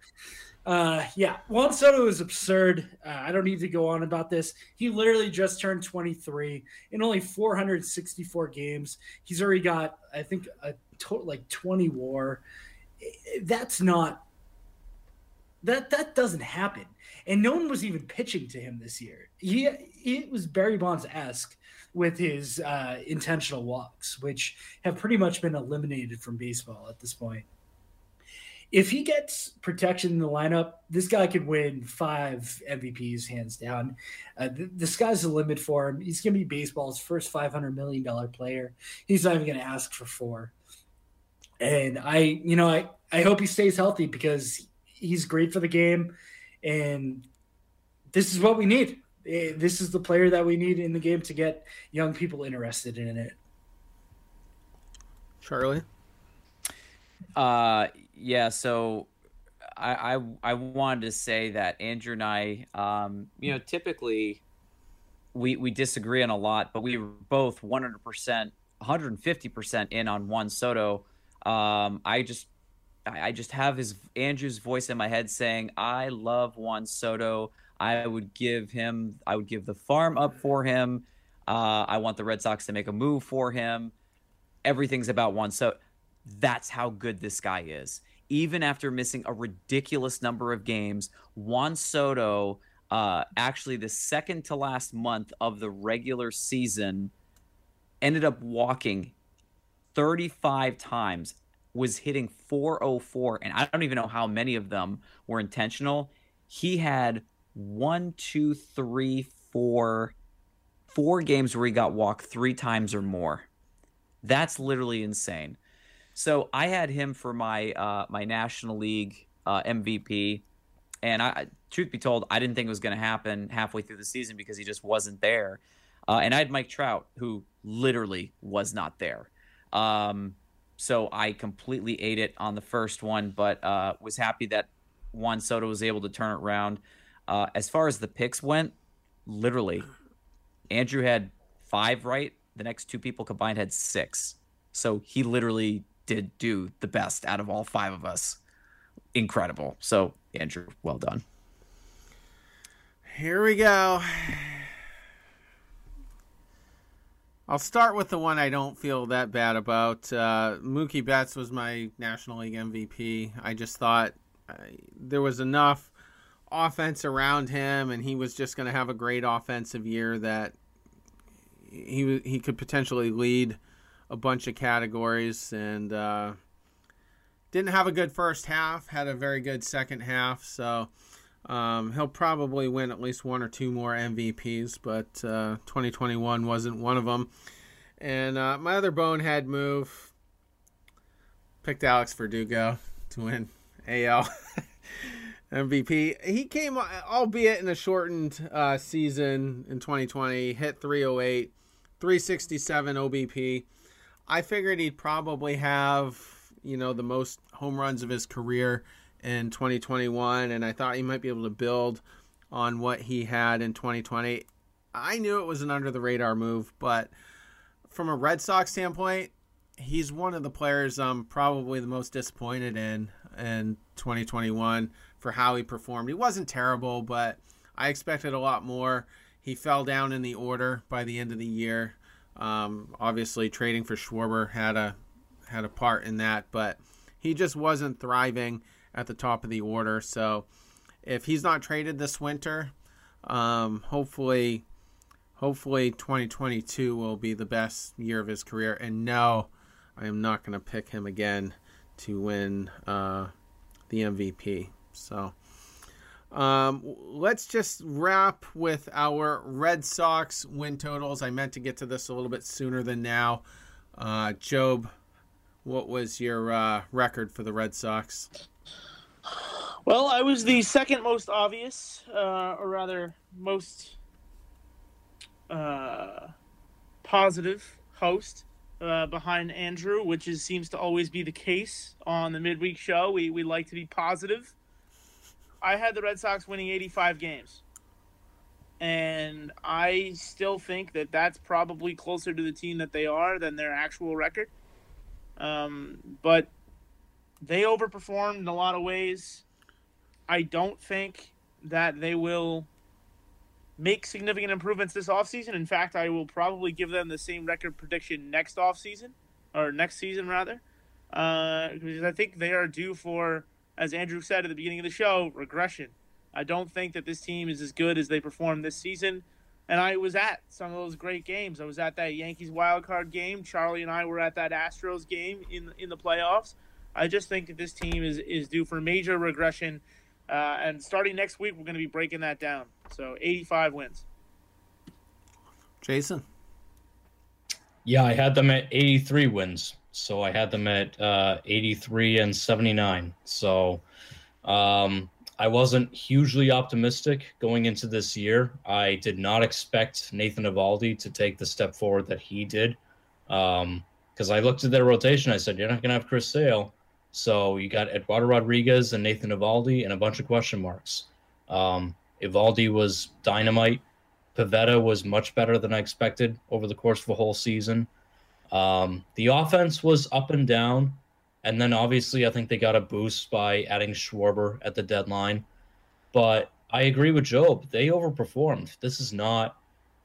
Uh, yeah, Juan Soto is absurd. Uh, I don't need to go on about this. He literally just turned 23 in only 464 games. He's already got, I think, a total like 20 WAR. That's not that that doesn't happen. And no one was even pitching to him this year. He it was Barry Bonds esque with his uh, intentional walks, which have pretty much been eliminated from baseball at this point if he gets protection in the lineup, this guy could win five MVPs hands down. Uh, the, the, sky's the limit for him. He's going to be baseball's first $500 million player. He's not even going to ask for four. And I, you know, I, I hope he stays healthy because he's great for the game. And this is what we need. Eh, this is the player that we need in the game to get young people interested in it. Charlie? Uh, yeah, so I, I I wanted to say that Andrew and I, um, you know, typically we we disagree on a lot, but we were both 100 percent, 150 percent in on Juan Soto. Um, I just I just have his Andrew's voice in my head saying I love Juan Soto. I would give him I would give the farm up for him. Uh, I want the Red Sox to make a move for him. Everything's about Juan Soto. That's how good this guy is. Even after missing a ridiculous number of games, Juan Soto, uh, actually the second to last month of the regular season, ended up walking 35 times, was hitting 404, and I don't even know how many of them were intentional. He had one, two, three, four, four games where he got walked three times or more That's literally insane. So I had him for my uh, my National League uh, MVP, and I, truth be told, I didn't think it was going to happen halfway through the season because he just wasn't there. Uh, and I had Mike Trout, who literally was not there. Um, so I completely ate it on the first one, but uh, was happy that Juan Soto was able to turn it around. Uh, as far as the picks went, literally, Andrew had five right. The next two people combined had six. So he literally did do the best out of all five of us. Incredible. So, Andrew, well done. Here we go. I'll start with the one I don't feel that bad about. Uh, Mookie Betts was my National League MVP. I just thought uh, there was enough offense around him, and he was just going to have a great offensive year that he he could potentially lead a bunch of categories and uh, didn't have a good first half. Had a very good second half, so um, he'll probably win at least one or two more MVPs. But uh, 2021 wasn't one of them. And uh, my other bonehead move picked Alex Verdugo to win AL. MVP. He came, albeit in a shortened uh, season in 2020, hit 308, 367 OBP. I figured he'd probably have, you know, the most home runs of his career in 2021, and I thought he might be able to build on what he had in 2020. I knew it was an under the radar move, but from a Red Sox standpoint, he's one of the players I'm probably the most disappointed in in 2021 for how he performed. He wasn't terrible, but I expected a lot more. He fell down in the order by the end of the year. Um, obviously, trading for Schwarber had a had a part in that, but he just wasn't thriving at the top of the order. So, if he's not traded this winter, um, hopefully, hopefully 2022 will be the best year of his career. And no, I am not going to pick him again to win uh, the MVP. So. Um, let's just wrap with our Red Sox win totals. I meant to get to this a little bit sooner than now. Uh, Job, what was your uh, record for the Red Sox? Well, I was the second most obvious, uh, or rather, most uh, positive host uh, behind Andrew, which is seems to always be the case on the midweek show. We we like to be positive. I had the Red Sox winning 85 games. And I still think that that's probably closer to the team that they are than their actual record. Um, but they overperformed in a lot of ways. I don't think that they will make significant improvements this offseason. In fact, I will probably give them the same record prediction next offseason, or next season, rather. Uh, because I think they are due for as Andrew said at the beginning of the show, regression. I don't think that this team is as good as they performed this season. And I was at some of those great games. I was at that Yankees wild card game. Charlie and I were at that Astros game in in the playoffs. I just think that this team is is due for major regression. Uh, and starting next week, we're going to be breaking that down. So 85 wins. Jason. Yeah, I had them at 83 wins. So I had them at uh, 83 and 79. So um, I wasn't hugely optimistic going into this year. I did not expect Nathan Eovaldi to take the step forward that he did. Because um, I looked at their rotation, I said, You're not going to have Chris Sale. So you got Eduardo Rodriguez and Nathan Eovaldi and a bunch of question marks. Um, Eovaldi was dynamite. Pivetta was much better than I expected over the course of a whole season. Um, the offense was up and down, and then obviously I think they got a boost by adding Schwarber at the deadline. But I agree with Job; they overperformed. This is not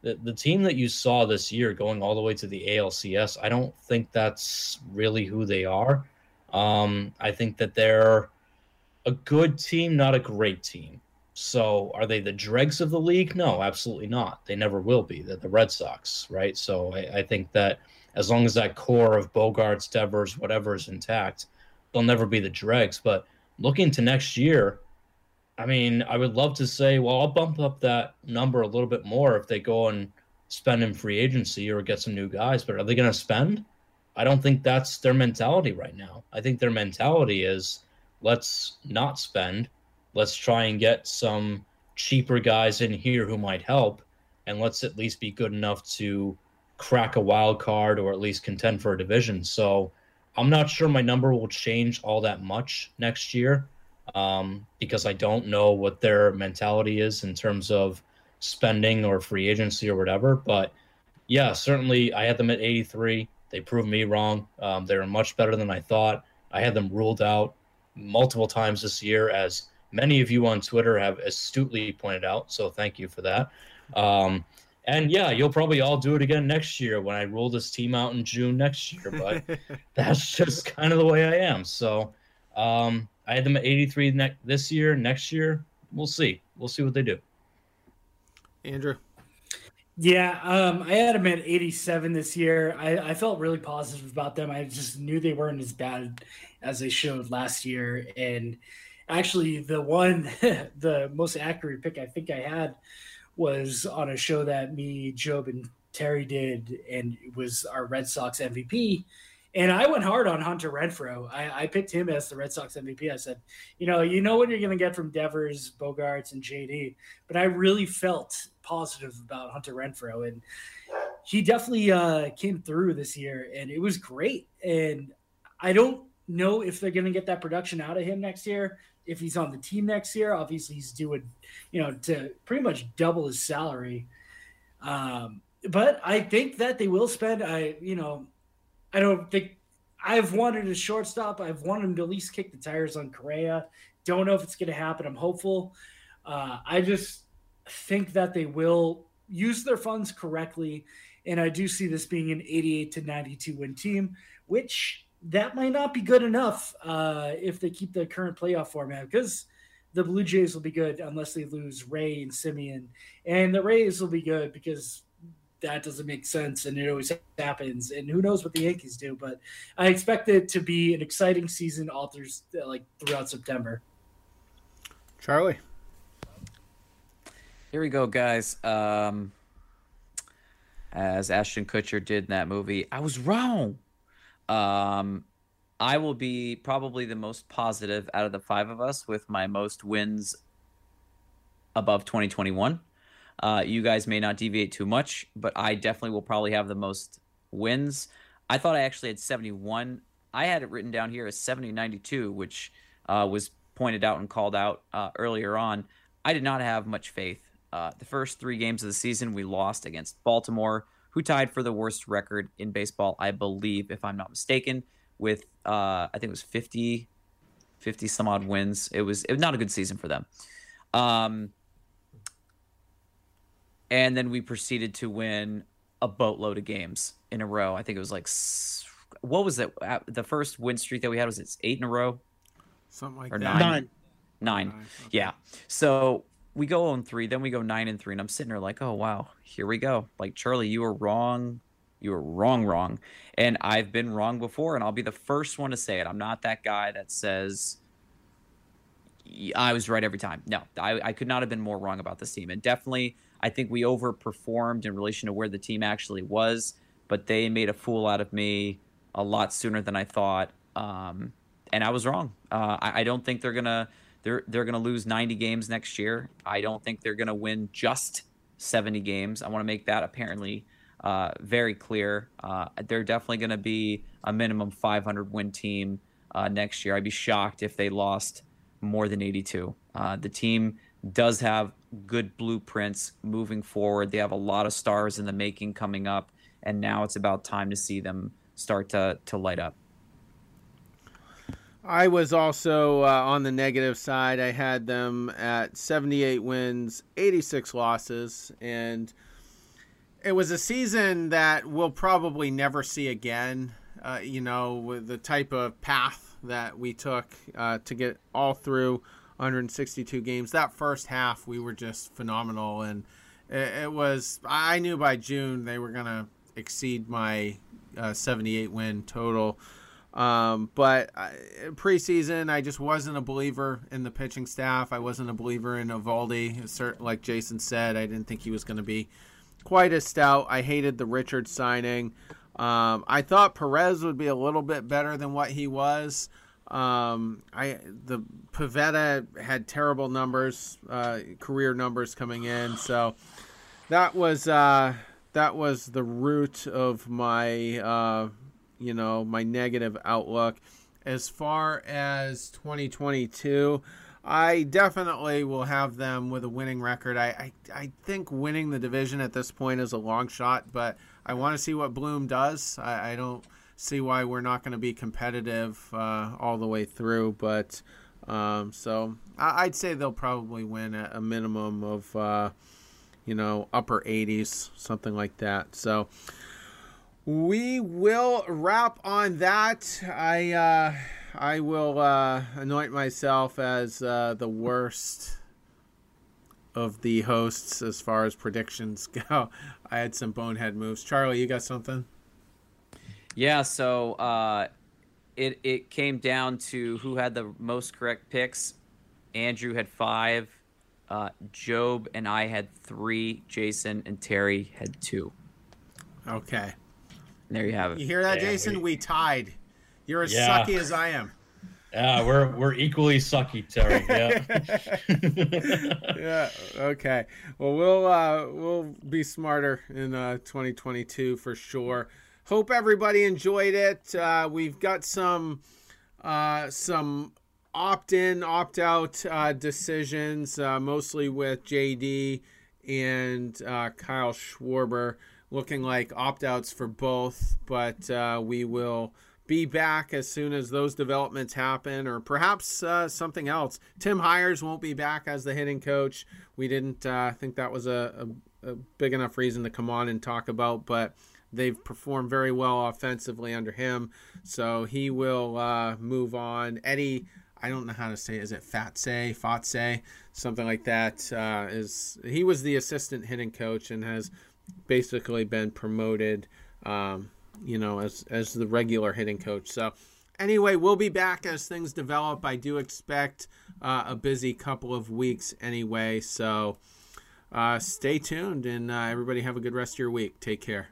the, the team that you saw this year going all the way to the ALCS. I don't think that's really who they are. Um, I think that they're a good team, not a great team. So are they the dregs of the league? No, absolutely not. They never will be. They're the Red Sox, right? So I, I think that as long as that core of Bogaerts, Devers, whatever is intact, they'll never be the dregs. But looking to next year, I mean, I would love to say, well, I'll bump up that number a little bit more if they go and spend in free agency or get some new guys. But are they going to spend? I don't think that's their mentality right now. I think their mentality is let's not spend, let's try and get some cheaper guys in here who might help, and let's at least be good enough to crack a wild card or at least contend for a division. So I'm not sure my number will change all that much next year um, because I don't know what their mentality is in terms of spending or free agency or whatever. But yeah, certainly I had them at 83. They proved me wrong. Um, they were much better than I thought. I had them ruled out multiple times this year, as many of you on Twitter have astutely pointed out. So thank you for that. Um, and yeah, you'll probably all do it again next year when I roll this team out in June next year. But that's just kind of the way I am. So um, I had them at 83 ne- this year. Next year, we'll see. We'll see what they do. Andrew. Yeah, um, I had them at 87 this year. I, I felt really positive about them. I just knew they weren't as bad as they showed last year. And actually, the one, the most accurate pick I think I had was on a show that me, Job, and Terry did, and it was our Red Sox MVP. And I went hard on Hunter Renfroe. I, I picked him as the Red Sox MVP. I said, you know, you know what you're going to get from Devers, Bogaerts, and JD. But I really felt positive about Hunter Renfroe, and he definitely uh, came through this year, and it was great. And I don't know if they're going to get that production out of him next year. If he's on the team next year, obviously he's doing, you know, to pretty much double his salary. Um, but I think that they will spend. I, you know, I don't think I've wanted a shortstop. I've wanted him to at least kick the tires on Correa. Don't know if it's going to happen. I'm hopeful. Uh, I just think that they will use their funds correctly. And I do see this being an 88 to 92 win team, which that might not be good enough uh, if they keep the current playoff format because the Blue Jays will be good unless they lose Ray and Semien. And the Rays will be good because that doesn't make sense and it always happens. And who knows what the Yankees do, but I expect it to be an exciting season all through like throughout September. Charlie. Here we go, guys. Um, as Ashton Kutcher did in that movie, I was wrong. Um, I will be probably the most positive out of the five of us with my most wins above 2021. Uh, you guys may not deviate too much, but I definitely will probably have the most wins. I thought I actually had 71. I had it written down here as 70 92, which uh, was pointed out and called out uh, earlier on. I did not have much faith. Uh, the first three games of the season, we lost against Baltimore, who tied for the worst record in baseball, I believe, if I'm not mistaken, with uh, I think it was 50, 50 some odd wins. It was, it was not a good season for them. Um, and then we proceeded to win a boatload of games in a row. I think it was like what was it? The first win streak that we had was it's eight in a row, something like or that. Nine. Nine. Nine. Nine, okay. Yeah. So we go on three, then we go nine and three, and I'm sitting there like, oh wow, here we go. Like Charlie, you were wrong. You were wrong, wrong. And I've been wrong before, and I'll be the first one to say it. I'm not that guy that says I was right every time. No, I, I could not have been more wrong about this team. And definitely, I think we overperformed in relation to where the team actually was, but they made a fool out of me a lot sooner than I thought. Um, and I was wrong. Uh, I, I don't think they're gonna they're they're gonna lose 90 games next year. I don't think they're gonna win just 70 games. I want to make that apparently uh, very clear. Uh, they're definitely gonna be a minimum 500 win team uh, next year. I'd be shocked if they lost more than 82. Uh, the team does have good blueprints moving forward. They have a lot of stars in the making coming up, and now it's about time to see them start to to light up. I was also uh, on the negative side. I had them at 78 wins, 86 losses, and it was a season that we'll probably never see again. Uh, you know, with the type of path that we took uh, to get all through 162 games. That first half, we were just phenomenal, and it, it was. I knew by June they were gonna exceed my uh, 78 win total. Um, but I, preseason, I just wasn't a believer in the pitching staff. I wasn't a believer in Eovaldi. Like Jason said, I didn't think he was going to be quite as stout. I hated the Richard signing. Um, I thought Perez would be a little bit better than what he was. Um, I the Pivetta had terrible numbers, uh, career numbers coming in, so that was uh, that was the root of my uh, you know my negative outlook. As far as 2022, I definitely will have them with a winning record. I, I, I think winning the division at this point is a long shot, but I want to see what Bloom does. I, I don't see why we're not going to be competitive uh, all the way through. But um, so I, would say they'll probably win at a minimum of uh, you know upper 80s, something like that. So we will wrap on that. I uh, I will uh, anoint myself as uh, the worst of the hosts as far as predictions go. I had some bonehead moves. Charlie, you got something? Yeah, so uh, it it came down to who had the most correct picks. Andrew had five. Uh, Job and I had three. Jason and Terry had two. Okay. There you have it. You hear that, yeah, Jason? We... we... tied. You're as yeah. sucky as I am. Yeah, we're we're equally sucky, Terry. Yeah. yeah. Okay. Well, we'll uh, we'll be smarter in uh, 2022 for sure hope everybody enjoyed it. Uh, we've got some uh, some opt in, opt out uh, decisions, uh, mostly with JD and uh, Kyle Schwarber, looking like opt outs for both. But uh, we will be back as soon as those developments happen, or perhaps something else. Tim Hyers won't be back as the hitting coach. We didn't think that was a, a, a big enough reason to come on and talk about, but They've performed very well offensively under him, so he will uh, move on. Eddie, I don't know how to say, it. is it Fatse, Fatse, something like that? Uh, is he was the assistant hitting coach and has basically been promoted, um, you know, as as the regular hitting coach. So anyway, we'll be back as things develop. I do expect uh, a busy couple of weeks anyway. So uh, stay tuned and uh, everybody have a good rest of your week. Take care.